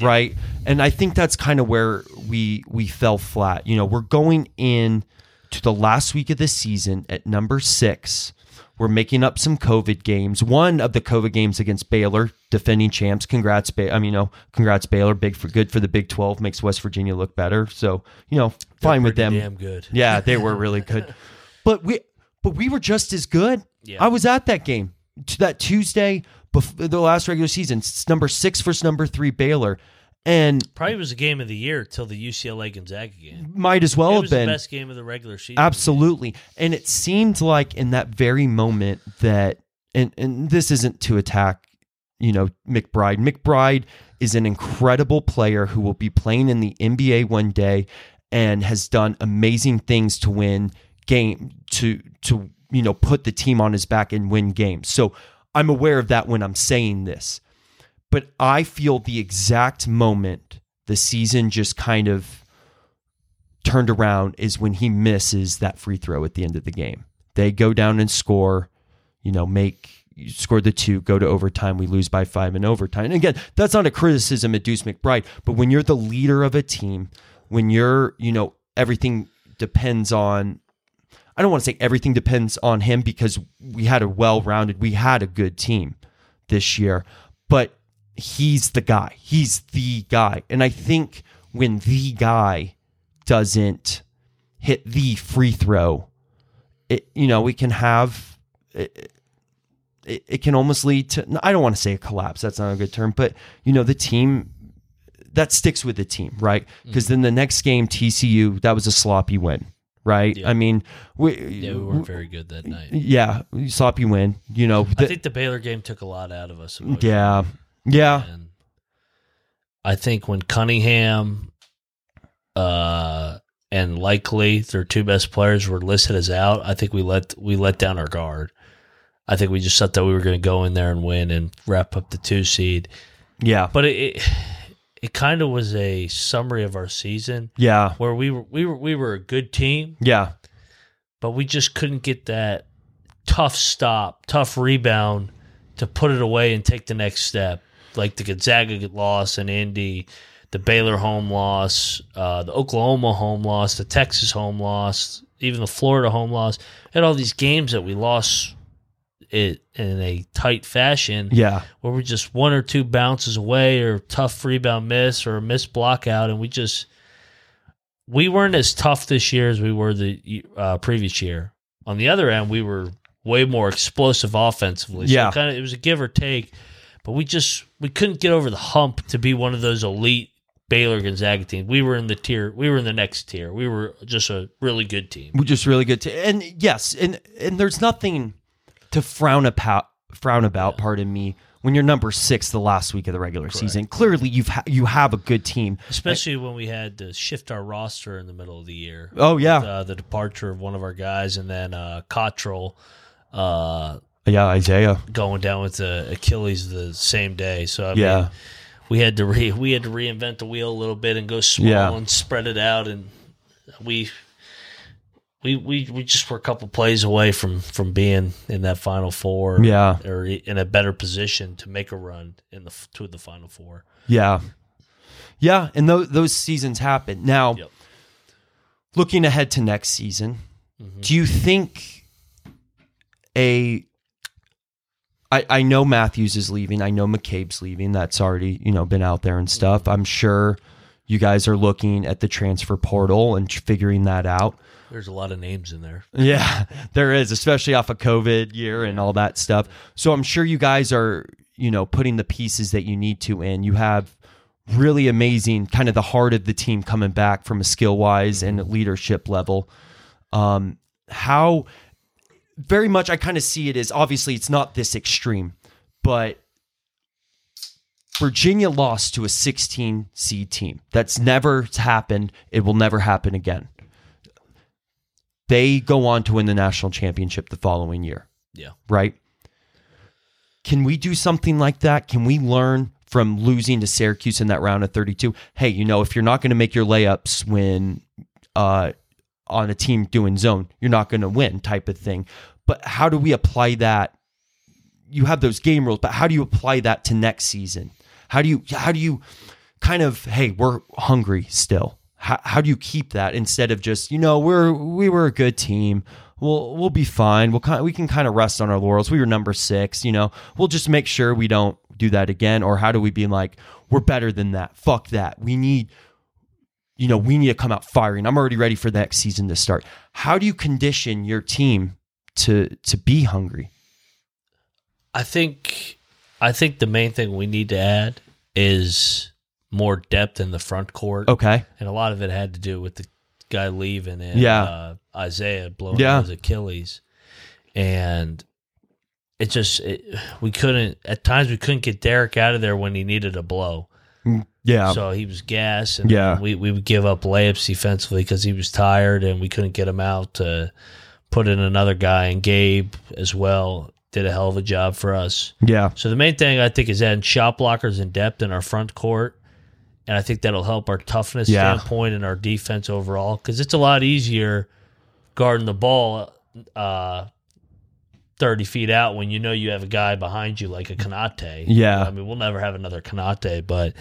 right? And I think that's kind of where we we fell flat. You know, we're going in to the last week of the season at number six. We're making up some COVID games. One of the COVID games against Baylor, defending champs. Congrats, ba- I mean, you know, congrats Baylor. Big for good for the Big Twelve. Makes West Virginia look better. So you know, fine with them. damn good. Yeah, they were really good. But we but we were just as good. Yeah. I was at that game. To that Tuesday before the last regular season. It's number 6 versus number 3 Baylor. And Probably was a game of the year till the UCLA Gonzaga game. might as well it have was been the best game of the regular season. Absolutely. And it seemed like in that very moment that and and this isn't to attack, you know, McBride. McBride is an incredible player who will be playing in the NBA one day and has done amazing things to win game to to you know put the team on his back and win games. So I'm aware of that when I'm saying this. But I feel the exact moment the season just kind of turned around is when he misses that free throw at the end of the game. They go down and score, you know, make score the two, go to overtime. We lose by five in overtime. And again, that's not a criticism of Deuce McBride, but when you're the leader of a team, when you're, you know, everything depends on. I don't want to say everything depends on him because we had a well-rounded, we had a good team this year, but he's the guy. He's the guy. And I think when the guy doesn't hit the free throw, it you know, we can have it, it, it can almost lead to I don't want to say a collapse, that's not a good term, but you know, the team that sticks with the team, right? Mm. Because then the next game TCU, that was a sloppy win, right? Yeah. I mean, we Yeah, we weren't very good that night. yeah, sloppy win, you know. I the- think the Baylor game took a lot out of us. yeah. Yeah. And I think when Cunningham uh, and likely their two best players were listed as out, I think we let we let down our guard. I think we just thought that we were going to go in there and win and wrap up the two seed. Yeah. But it it, it kind of was a summary of our season Yeah. where we were we were we were a good team, Yeah. but we just couldn't get that tough stop, tough rebound to put it away and take the next step, like the Gonzaga loss and Indy, the Baylor home loss, uh, the Oklahoma home loss, the Texas home loss, even the Florida home loss, and all these games that we lost it in a tight fashion Yeah. where we're just one or two bounces away or tough rebound miss or a missed block out. And we just we weren't as tough this year as we were the uh, previous year. On the other end we were way more explosive offensively. Yeah. kind of it was a give or take but we just we couldn't get over the hump to be one of those elite Baylor Gonzaga teams. We were in the tier we were in the next tier. We were just a really good team. We're just really good to and yes, and and there's nothing to frown about frown about, pardon me, when you're number six the last week of the regular season. Clearly you've ha- you have a good team. especially when we had to shift our roster in the middle of the year Oh yeah. uh, the departure of one of our guys, and then uh, Cottrell uh, yeah, Isaiah. going down with the Achilles the same day. So I Yeah. mean, we had to re- we had to reinvent the wheel a little bit and go small Yeah. and spread it out, and we. We, we, we just were a couple plays away from, from being in that final four, Yeah. or in a better position to make a run in the to the final four. Yeah. Yeah, and those those seasons happen. Now, Yep. looking ahead to next season, mm-hmm. do you think a I, I know Matthews is leaving. I know McCabe's leaving. That's already, you know, been out there and mm-hmm. stuff. I'm sure you guys are looking at the transfer portal and figuring that out. There's a lot of names in there. Yeah, there is, especially off a COVID year and all that stuff. So I'm sure you guys are, you know, putting the pieces that you need to in. You have really amazing kind of the heart of the team coming back from a skill wise and leadership level. Um, how very much I kind of see it as obviously it's not this extreme, but Virginia lost to a 16 seed team. That's never happened. It will never happen again. They go on to win the national championship the following year, Yeah. right? Can we do something like that? Can we learn from losing to Syracuse in that round of 32? Hey, you know, if you're not going to make your layups when uh, on a team doing zone, you're not going to win type of thing. But how do we apply that? You have those game rules, but how do you apply that to next season? How do you how do you kind of hey, we're hungry still. How, how do you keep that instead of just you know we're we were a good team. We'll we'll be fine. We'll kind we can kind of rest on our laurels. We were number six. You know we'll just make sure we don't do that again. Or how do we be like we're better than that? Fuck that. We need you know, we need to come out firing. I'm already ready for the next season to start. How do you condition your team to to be hungry? I think I think the main thing we need to add is more depth in the front court, Okay. and a lot of it had to do with the guy leaving and Yeah. uh, Isaiah blowing Yeah. his Achilles, and it just it, we couldn't at times we couldn't get Derek out of there when he needed a blow. Yeah. So he was gas, and Yeah. we we would give up layups defensively because he was tired, and we couldn't get him out to put in another guy. And Gabe as well did a hell of a job for us. yeah. So the main thing I think is adding shot blockers in depth in our front court, and I think that'll help our toughness Yeah. standpoint and our defense overall because it's a lot easier guarding the ball uh, thirty feet out when you know you have a guy behind you like a Konate. Yeah. I mean we'll never have another Konate, but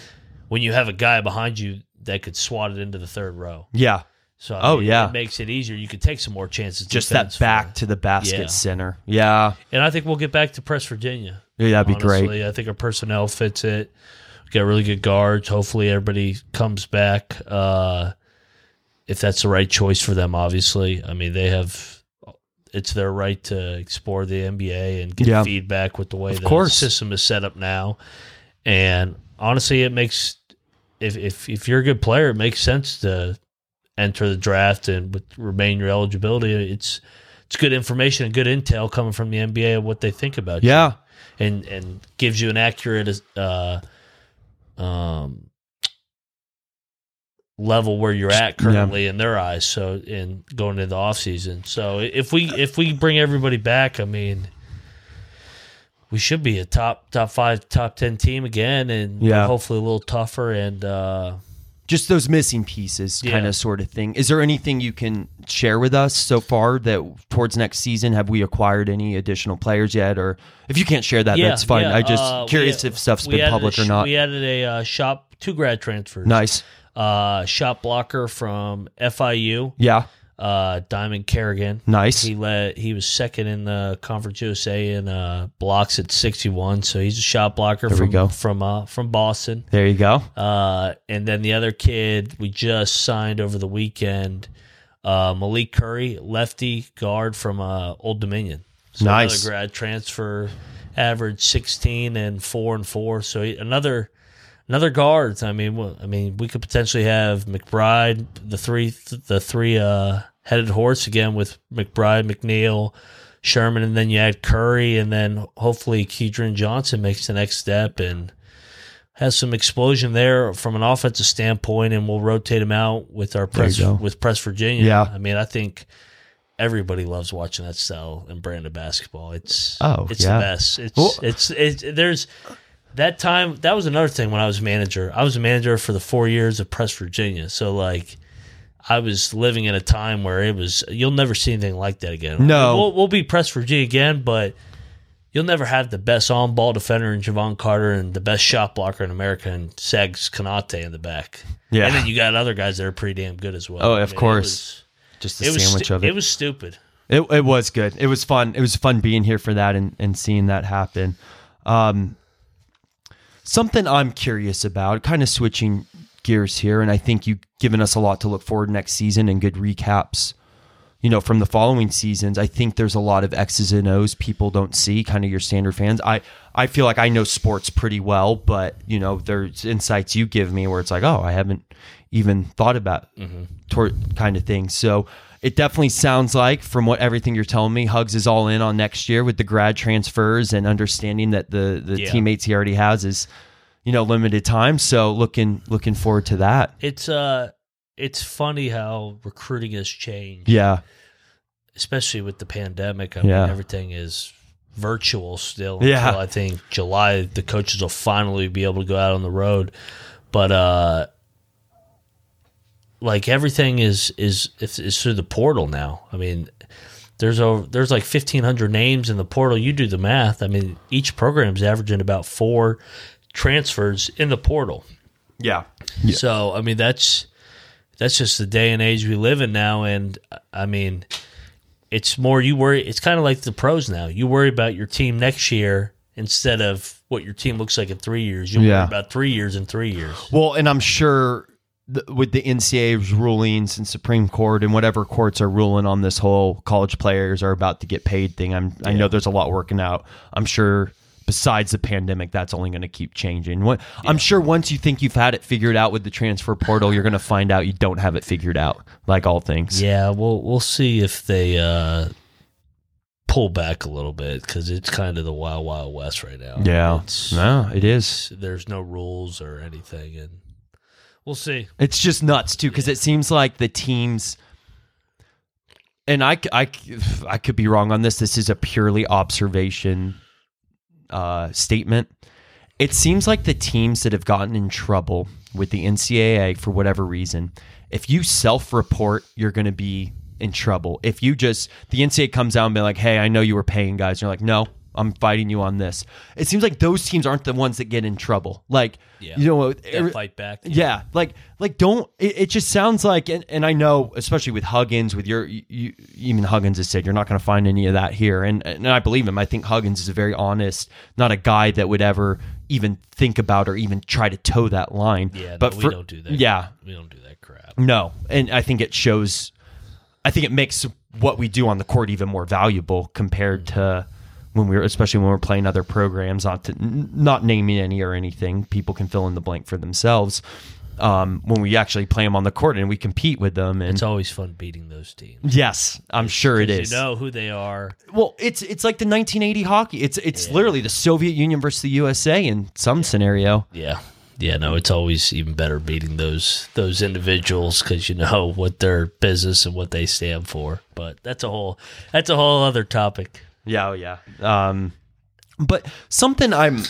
when you have a guy behind you that could swat it into the third row, Yeah. so I Oh, mean, yeah. it makes it easier. You could take some more chances. Just that back to the basket Yeah. center. Yeah. and I think we'll get back to press Virginia. Yeah, that'd be great. Honestly, I think our personnel fits it. Got really good guards. Hopefully, everybody comes back. Uh, if that's the right choice for them, obviously. I mean, they have. It's their right to explore the NBA and get Yeah. feedback with the way Of the course. system is set up now. And honestly, it makes if if if you're a good player, it makes sense to enter the draft and with, remain your eligibility. It's it's good information and good intel coming from the NBA of what they think about you Yeah. and and gives you an accurate uh um level where you're at currently in their eyes so in going into the off season so if we if we bring everybody back i mean we should be a top top five top ten team again and Yeah. hopefully a little tougher and uh just those missing pieces Yeah. kind of sort of thing. Is there anything you can share with us so far that towards next season have we acquired any additional players yet or if you can't share that Yeah, that's fine. yeah, I just uh, we- curious if stuff's been public a or not. We added a uh, shop two grad transfers. nice. Uh, shot blocker from FIU, Yeah. Uh, Dimon Carrigan. Nice. He led. He was second in the Conference USA in uh, blocks at sixty one. So he's a shot blocker There we from go. from uh, from Boston. There you go. Uh, and then the other kid we just signed over the weekend, uh, Malik Curry, lefty guard from uh, Old Dominion. So Nice. Another grad transfer, average sixteen and four and four. So he- another another guard. I mean, well, I mean, we could potentially have McBride, the three, the three uh, headed horse again with McBride, McNeil. Sherman, and then you add Curry, and then hopefully Kedrian Johnson makes the next step and has some explosion there from an offensive standpoint, and we'll rotate him out with our press with Press Virginia. Yeah. I mean, I think everybody loves watching that style and brand of basketball. It's Oh, it's yeah. the best. It's Well- it's it's there's that time that was another thing when I was manager. I was a manager for the four years of Press Virginia, so like. I was living in a time where it was you'll never see anything like that again. No. we'll, we'll be Press Virginia again, but you'll never have the best on ball defender in Jevon Carter and the best shot blocker in America and Sags Konate in the back. Yeah. And then you got other guys that are pretty damn good as well. Oh, of it course. Just the was sandwich stu- of it. It was stupid. It, it was good. It was fun. It was fun being here for that and, and seeing that happen. Um, something I'm curious about, kind of switching gears here, and I think you've given us a lot to look forward next season and good recaps. You know, from the following seasons, I think there's a lot of X's and O's people don't see, kind of your standard fans. I, I feel like I know sports pretty well, but you know, there's insights you give me where it's like, oh, I haven't even thought about mm-hmm. toward kind of thing. So it definitely sounds like, from what everything you're telling me, Hugs is all in on next year with the grad transfers and understanding that the the Yeah. teammates he already has is, you know, limited time. So looking looking forward to that. It's uh it's funny how recruiting has changed, Yeah, especially with the pandemic. I Yeah. mean everything is virtual still. Yeah. Until I think July the coaches will finally be able to go out on the road. But uh like everything is is is, is through the portal now. I mean, there's over there's like fifteen hundred names in the portal. You do the math. I mean, each program's averaging about four transfers in the portal. yeah, So I mean, that's that's just the day and age we live in now. And I mean, it's more you worry. It's kind of like the pros now. You worry about your team next year instead of what your team looks like in three years. You Yeah. worry about three years in three years. Well, and I'm sure th- with the NCAA's rulings and Supreme Court and whatever courts are ruling on this whole college players are about to get paid thing, I'm I know there's a lot working out. I'm sure besides the pandemic, that's only going to keep changing. What I'm sure once you think you've had it figured out with the transfer portal, you're going to find out you don't have it figured out, like all things. Yeah, we'll we'll see if they uh, pull back a little bit because it's kind of the wild wild west right now. Yeah. It's- No, it is. there's no rules or anything, and we'll see. It's just nuts too because it seems like the teams, and I, I, I could be wrong on this. This is a purely observation uh, statement. It seems like the teams that have gotten in trouble with the NCAA for whatever reason, if you self-report, you're going to be in trouble. If you just the NCAA comes out and be like, "Hey, I know you were paying guys," and you're like, "No." I'm fighting you on this. It seems like those teams aren't the ones that get in trouble. Like, Yeah. you know, every- fight back. yeah, like like don't. It, it just sounds like, and, and I know, especially with Huggins, with your you, you- even Huggins has said you're not going to find any of that here, and and I believe him. I think Huggins is a very honest, not a guy that would ever even think about or even try to toe that line. Yeah, but no, for, we don't do that. Yeah, we don't do that crap. no, and I think it shows. I think it makes what we do on the court even more valuable compared mm. to when we were, especially when we're playing other programs. Not to, not naming any or anything, people can fill in the blank for themselves. Um, when we actually play them on the court and we compete with them, and It's always fun beating those teams. yes, I'm sure it is. You know who they are. Well, it's it's like the 1980 hockey. It's it's literally the Soviet Union versus the USA in some scenario. Yeah. Yeah, no, it's always even better beating those those individuals because you know what their business and what they stand for. But that's a whole that's a whole other topic. Yeah, oh yeah. Um, but something I'm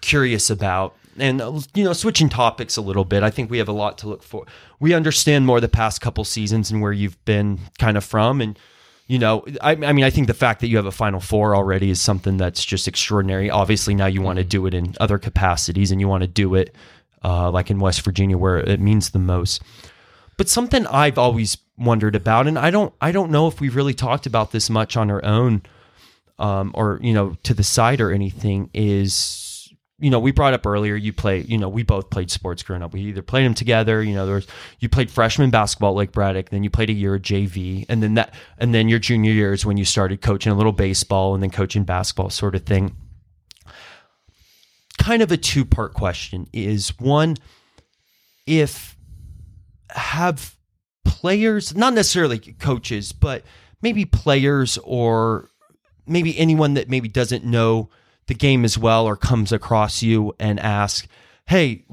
curious about, and you know, switching topics a little bit, I think we have a lot to look for. We understand more the past couple seasons and where you've been kind of from, and you know, I, I mean, I think the fact that you have a Final Four already is something that's just extraordinary. Obviously, now you want to do it in other capacities, and you want to do it uh, like in West Virginia where it means the most. But something I've always wondered about, and I don't, I don't know if we've really talked about this much on our own, um, or you know, to the side or anything, is you know, we brought up earlier, you play, you know, we both played sports growing up. We either played them together, you know, there was, you played freshman basketball at Lake Braddock, then you played a year of JV, and then that, and then your junior year is when you started coaching a little baseball and then coaching basketball sort of thing. Kind of a two part question is one, if have players, not necessarily coaches, but maybe players or maybe anyone that maybe doesn't know the game as well or comes across you and ask, "Hey,"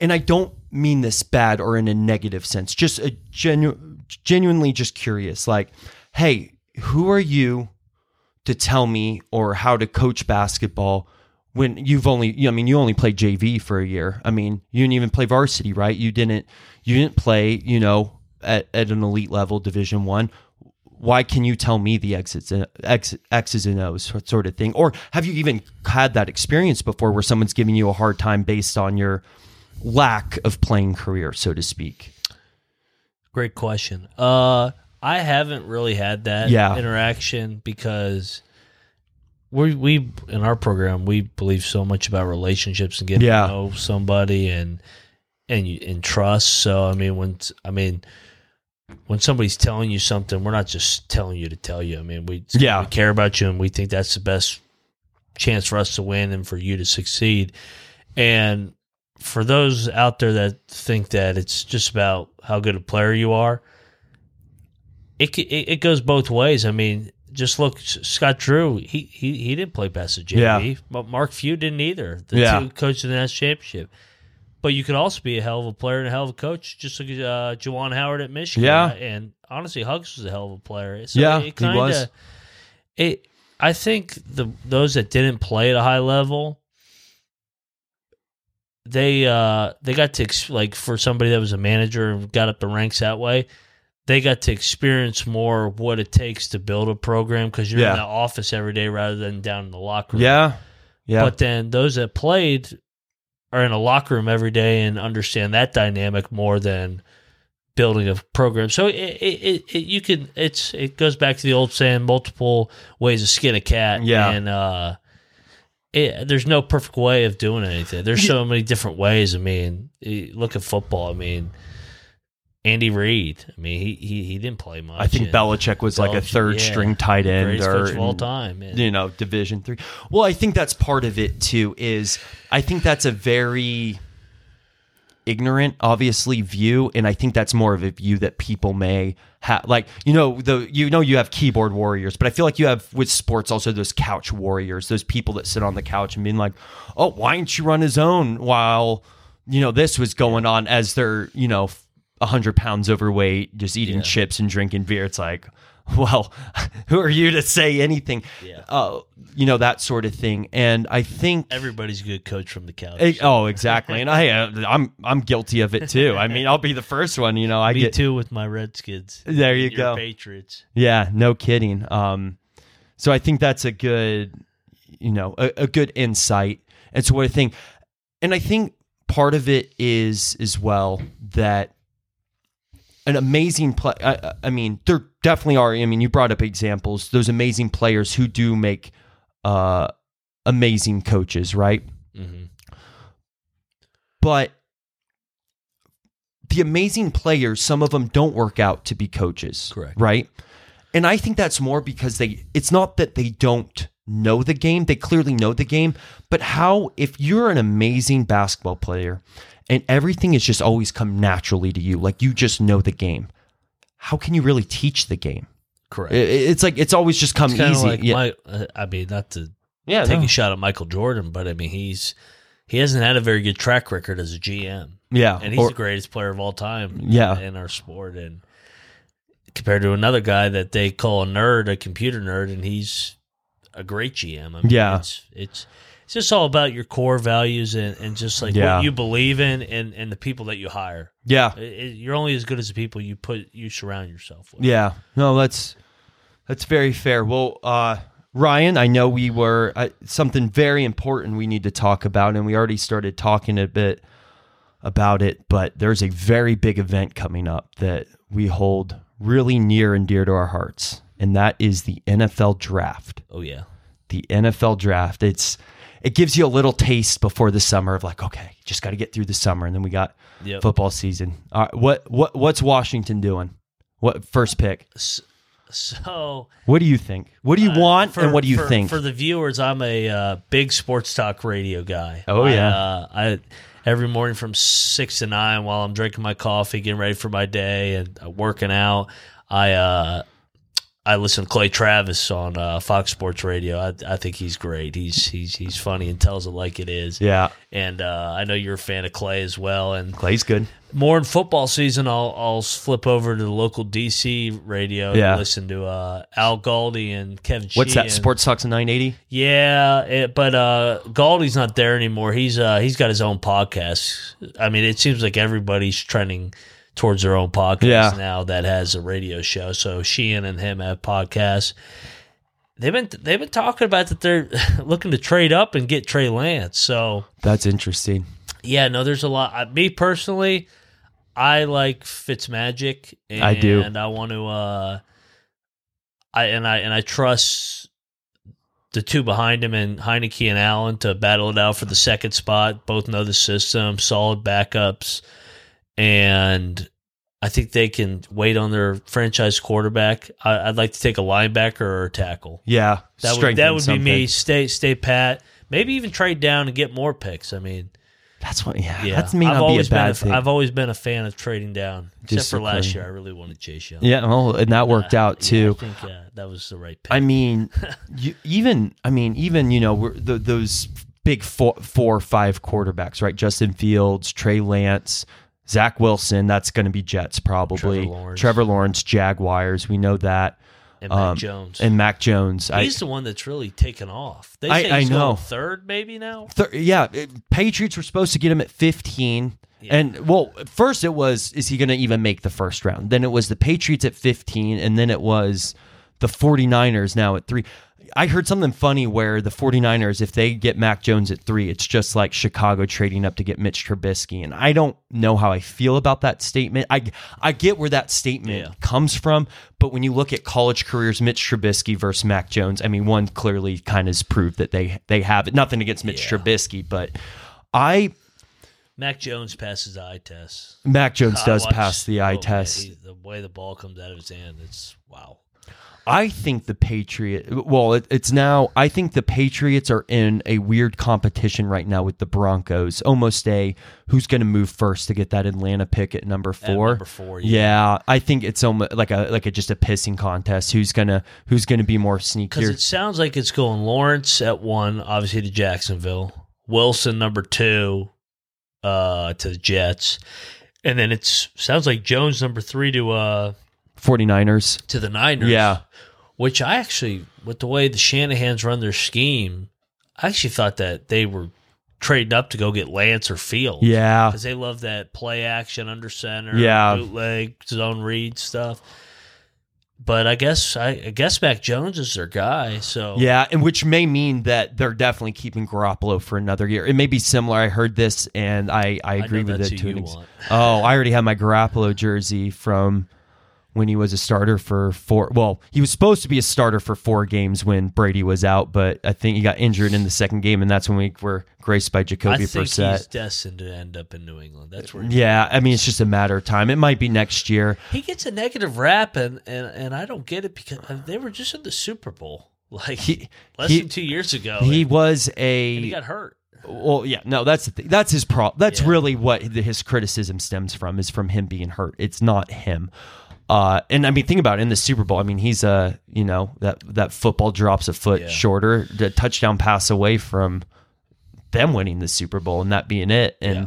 and I don't mean this bad or in a negative sense, just a genu- genuinely just curious, like, "Hey, who are you to tell me or how to coach basketball?" When you've only, I mean, you only played JV for a year. I mean, you didn't even play varsity, right? You didn't, you didn't play, you know, at, at an elite level, Division One why can you tell me the exits and X, X's and O's sort of thing? Or have you even had that experience before where someone's giving you a hard time based on your lack of playing career, so to speak? Great question. Uh, I haven't really had that Yeah. interaction because we we in our program we believe so much about relationships and getting Yeah. to know somebody and and and trust. So I mean when I mean when somebody's telling you something, we're not just telling you to tell you. I mean we Yeah. we care about you and we think that's the best chance for us to win and for you to succeed. And for those out there that think that it's just about how good a player you are, it it, it goes both ways. I mean, just look, Scott Drew. He he, he didn't play best at JV, Yeah. but Mark Few didn't either. The Yeah. two coaches in the national championship. But you could also be a hell of a player and a hell of a coach. Just look at uh, Juwan Howard at Michigan. Yeah. and honestly, Hugs was a hell of a player. So Yeah, it he kinda, was. It. I think the those that didn't play at a high level, they uh they got to ex- like for somebody that was a manager and got up the ranks that way they got to experience more what it takes to build a program because you're Yeah. in the office every day rather than down in the locker room Yeah. Yeah. but then those that played are in a locker room every day and understand that dynamic more than building a program. So it, it, it, it you can it's it goes back to the old saying multiple ways to skin a cat. Yeah. and uh, it, there's no perfect way of doing anything. There's so many different ways. I mean, look at football. I mean. Andy Reid. I mean, he he, he didn't play much. I think and Belichick was like a third yeah. string tight end or of all time. and- you know division three well i think that's part of it too is i think that's a very ignorant obviously view and i think that's more of a view that people may have like you know the you know you have keyboard warriors but i feel like you have with sports also those couch warriors those people that sit on the couch and being like oh why didn't you run his own while you know this was going on as they're you know 100 pounds overweight just eating Yeah. chips and drinking beer it's like well who are you to say anything Yeah. uh, you know that sort of thing and i think Everybody's a good coach from the couch. Eh, oh exactly and i uh, i'm i'm guilty of it too i mean i'll be the first one you know i Me get too with my Redskins. There you your go. Patriots. yeah no kidding um so i think that's a good you know a, a good insight and so what i think and i think part of it is as well that an amazing play I, I- mean there definitely are i mean you brought up examples those amazing players who do make uh amazing coaches right Mm-hmm. but the amazing players, some of them don't work out to be coaches. Correct. Right. And I think that's more because they, it's not that they don't know the game. They clearly know the game. But how, if you're an amazing basketball player and everything has just always come naturally to you, like you just know the game, how can you really teach the game? Correct. It's like, it's always just come It's kind of easy. like yeah. my, uh, I mean, not to yeah. take no. a shot at Michael Jordan, but I mean, he's he hasn't had a very good track record as a GM, Yeah. and he's Or- the greatest player of all time. Yeah. in our sport, and compared to another guy that they call a nerd, a computer nerd, and he's a great GM. I mean, Yeah. it's it's it's just all about your core values and, and just like Yeah. what you believe in and, and the people that you hire. Yeah. It- it- you're only as good as the people you put you surround yourself with. Yeah, no, that's that's very fair. Well, uh, Ryan, I know we were uh, something very important we need to talk about, and we already started talking a bit about it. But there's a very big event coming up that we hold really near and dear to our hearts, and that is the NFL Draft. Oh yeah. The NFL Draft. It's it gives you a little taste before the summer of like, okay, just got to get through the summer, and then we got Yep. football season. All right, what what what's Washington doing? What first pick? So What do you think? What do you want, Uh, for- and what do you for- think? For the viewers, I'm a uh, big sports talk radio guy. Oh, I, yeah. uh, I every morning from six to nine while I'm drinking my coffee, getting ready for my day, and uh, working out. I uh, I listen to Clay Travis on uh, Fox Sports Radio. I, I think he's great. He's he's he's funny and tells it like it is. yeah, And uh, I know you're a fan of Clay as well. And Clay's good. more in football season, I'll I'll flip over to the local DC radio Yeah. to listen to uh, Al Galdi and Kevin. What's that? Sports Talks 980. Yeah, it, but uh, Galdi's not there anymore. He's uh, he's got his own podcast. I mean, it seems like everybody's trending towards their own podcast Yeah. now that has a radio show. So Sheehan and him have podcasts. They've been they've been talking about that they're looking to trade up and get Trey Lance. So That's interesting. yeah, no, there's a lot. I, me personally, I like Fitzmagic, and I do. and I want to. Uh, I and I and I trust the two behind him and Heinicke and Allen to battle it out for the second spot. Both know the system, solid backups, and I think they can wait on their franchise quarterback. I, I'd like to take a linebacker or a tackle. Yeah, That would that would be me. Stay stay pat. Maybe even trade down and get more picks. I mean. That's what. Yeah, Yeah, that's may I've not be a always been bad a, thing. I've always been a fan of trading down, except for last year. I really wanted Chase Young. yeah, well, and that worked Uh, out yeah, too. I think uh, that was the right pick. I mean, you, even I mean, even you know, we're, the, those big four, four or five quarterbacks, right? Justin Fields, Trey Lance, Zach Wilson. That's going to be Jets probably. Trevor Lawrence. Trevor Lawrence, Jaguars. We know that. and Mac um, Jones. And Mac Jones. I, he's the one that's really taken off. They I- say I he's know. going third, maybe now. Thir- yeah, it- Patriots were supposed to get him at 15. Yeah. And well, first it was is he going to even make the first round? Then it was the Patriots at 15 and then it was the 49ers now at 3. I heard something funny where the 49ers if they get Mac Jones at 3, it's just like Chicago trading up to get Mitch Trubisky and I don't know how I feel about that statement. I I get where that statement Yeah. comes from, but when you look at college careers Mitch Trubisky versus Mac Jones, I mean one clearly kind of has proved that they they have it. Nothing against Mitch Yeah. Trubisky, but I Mac Jones passes the eye test. Mac Jones I does pass the eye oh, man, test. he- the way the ball comes out of his hand, it's wow. I think the Patriot. Well, it, it's now. I think the Patriots are in a weird competition right now with the Broncos. Almost a who's going to move first to get that Atlanta pick at number four. number four, yeah. yeah. I think it's almost like a like a just a pissing contest. Who's gonna who's gonna be more sneaky? Because it sounds like it's going Lawrence at one, obviously to Jacksonville. Wilson number two, uh, to the Jets, and then it's sounds like Jones number three to uh 49ers. to the Niners. Yeah. which I actually, with the way the Shanahan's run their scheme, I actually thought that they were trading up to go get Lance or Field. Yeah. because they love that play action under center, Yeah. bootleg zone read stuff. But I guess I, I guess Mac Jones is their guy. So Yeah, and which may mean that they're definitely keeping Garoppolo for another year. It may be similar. I heard this, and I, I agree with that's it who to an you ex- want. Oh, I already have my Garoppolo jersey from when he was a starter for four. Well, he was supposed to be a starter for four games when Brady was out, but I think he got injured in the second game, and that's when we were graced by Jacoby I think he's destined to end up in New England. That's where Yeah, I mean it's just a matter of time. It might be next year. he gets a negative rap, and, and, and I don't get it because uh, they were just in the Super Bowl like He- less he- than two years ago. He and, was a he got hurt. Well, yeah, no, that's the thing. That's his problem. That's Yeah. really what the, his criticism stems from is from him being hurt. It's not him. Uh, and I mean, think about it in the Super Bowl. I mean, he's a you know that that football drops a foot Yeah. shorter, the touchdown pass away from them winning the Super Bowl and that being it. And Yeah.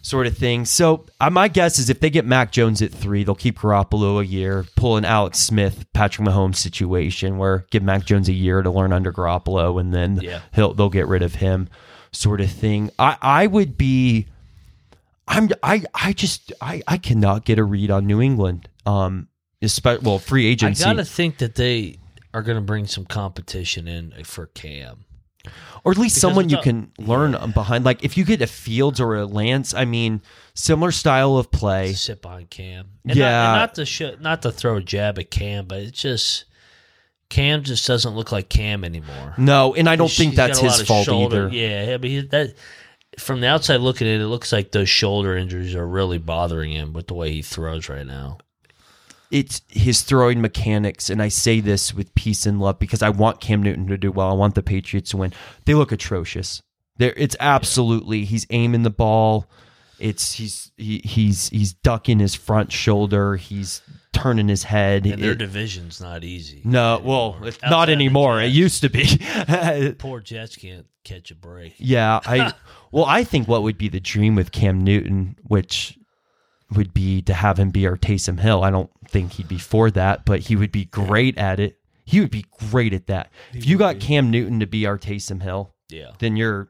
sort of thing. So uh, my guess is if they get Mac Jones at three, they'll keep Garoppolo a year, pull an Alex Smith, Patrick Mahomes situation where give Mac Jones a year to learn under Garoppolo, and then Yeah. he'll they'll get rid of him, sort of thing. I I would be. I'm I I just I I cannot get a read on New England. Um, especially well, free agency. I gotta think that they are going to bring some competition in for Cam. or at least Because someone you can learn behind. Like if you get a Fields or a Lance, I mean, similar style of play. Sit on Cam. And Yeah. Not, not to sh- not to throw a jab at Cam, but it's just Cam just doesn't look like Cam anymore. No, and I don't think that's his fault shoulder- either. Yeah, I mean that from the outside looking at it, it looks like those shoulder injuries are really bothering him with the way he throws right now. It's his throwing mechanics, and I say this with peace and love because I want Cam Newton to do well. I want the Patriots to win. They look atrocious. There, it's absolutely he's aiming the ball. It's he's he, he's he's ducking his front shoulder. He's turning his head. And their It- division's not easy. no, well, it's not anymore. It used to be. Poor Jets can't catch a break. Yeah, I well, I think what would be the dream with Cam Newton, which would be to have him be our Taysom Hill. I don't think he'd be for that, but he would be great at it. He would be great at that. if you got Cam Newton to be our Taysom Hill, Yeah. then you're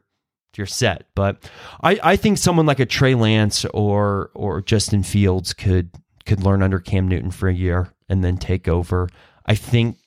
you're set. But I, I think someone like a Trey Lance or or Justin Fields could could learn under Cam Newton for a year and then take over. I think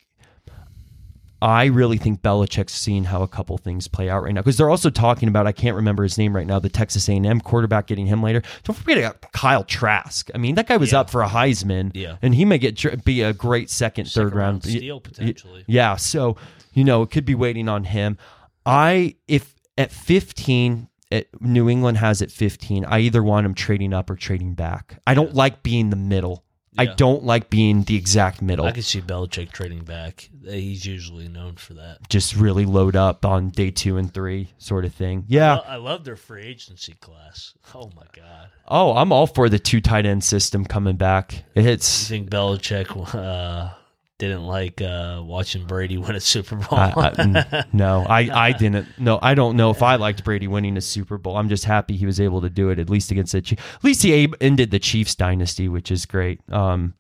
I really think Belichick's seen how a couple things play out right now because they're also talking about I can't remember his name right now the Texas A&M quarterback getting him later. Don't forget about Kyle Trask. I mean that guy was Yeah. up for a Heisman, Yeah. and he may get be a great second, Second third round, round steal, potentially. Yeah, so you know it could be waiting on him. I if at 15 at New England has at 15, I either want him trading up or trading back. I don't like being the middle. I don't like being the exact middle. I could see Belichick trading back. He's usually known for that. just really load up on day two and three, sort of thing. Yeah. I love their free agency class. Oh my god! Oh, I'm all for the two tight end system coming back. You It's think Belichick uh, didn't like uh, watching Brady win a Super Bowl? I, I, no, I, I didn't. No, I don't know if I liked Brady winning a Super Bowl. I'm just happy he was able to do it at least against the Chiefs. At least he ended the Chiefs dynasty, which is great. Um,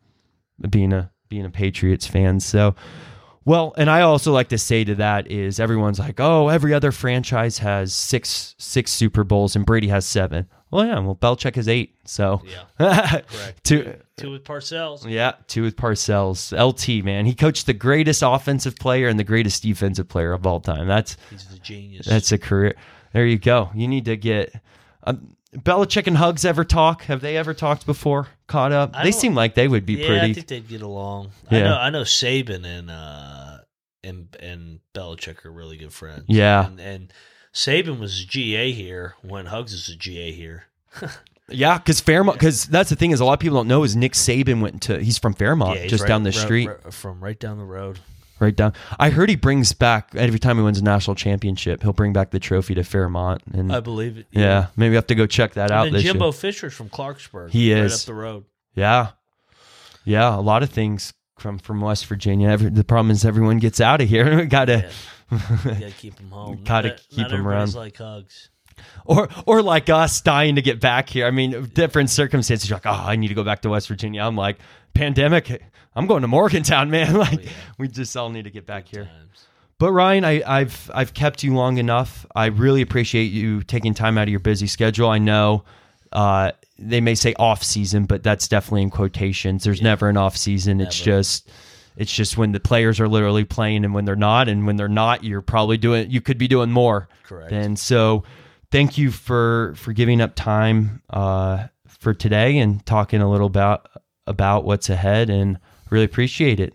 being a being a Patriots fan, so. Well, and I also like to say to that is everyone's like, oh, every other franchise has six six Super Bowls and Brady has seven. Well, yeah, well, Belichick has eight, so yeah, correct. two, Two with Parcells. yeah, two with Parcells. LT, man, he coached the greatest offensive player and the greatest defensive player of all time. That's He's the genius. that's a career. There you go. You need to get. Um, Belichick and Hugs ever talk? Have they ever talked before? Caught up? I They seem like they would be yeah, I think they'd get along. I Yeah. know. I know Saban and uh, and and Belichick are really good friends. Yeah. and, and Saban was a GA here when Hugs was a GA here. yeah, because Fairmont. Because that's the thing is a lot of people don't know is Nick Saban went to. He's from Fairmont, yeah, he's just right- down the right- street, right- from right down the road. Right down. I heard he brings back every time he wins a national championship. He'll bring back the trophy to Fairmont, and I believe it. yeah, maybe we have to go check that out And this then year. Jimbo Fisher's from Clarksburg. He right is. up the road. Yeah, yeah, a lot of things from from West Virginia. Every, the problem is everyone gets out of here. we gotta, You gotta keep them home. Gotta Not- keep not 'em everybody's around. Like Hugs. or or like us dying to get back here. I mean, different circumstances. You're like, oh, I need to go back to West Virginia. I'm like, pandemic. I'm going to Morgantown, man. Like, Oh, yeah. we just all need to get back here. Times. But Ryan, I, I've I've kept you long enough. I really appreciate you taking time out of your busy schedule. I know uh, they may say off season, but that's definitely in quotations. There's never an off season. It's just it's just when the players are literally playing and when they're not, and when they're not, you're probably doing you could be doing more. Correct. And so, thank you for for giving up time uh, for today and talking a little about about what's ahead, and really appreciate it.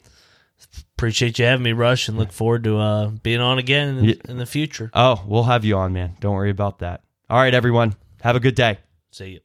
Appreciate you having me, Rush, and look forward to uh, being on again in, Yeah. in the future. Oh, we'll have you on, man. Don't worry about that. All right, everyone. Have a good day. See you.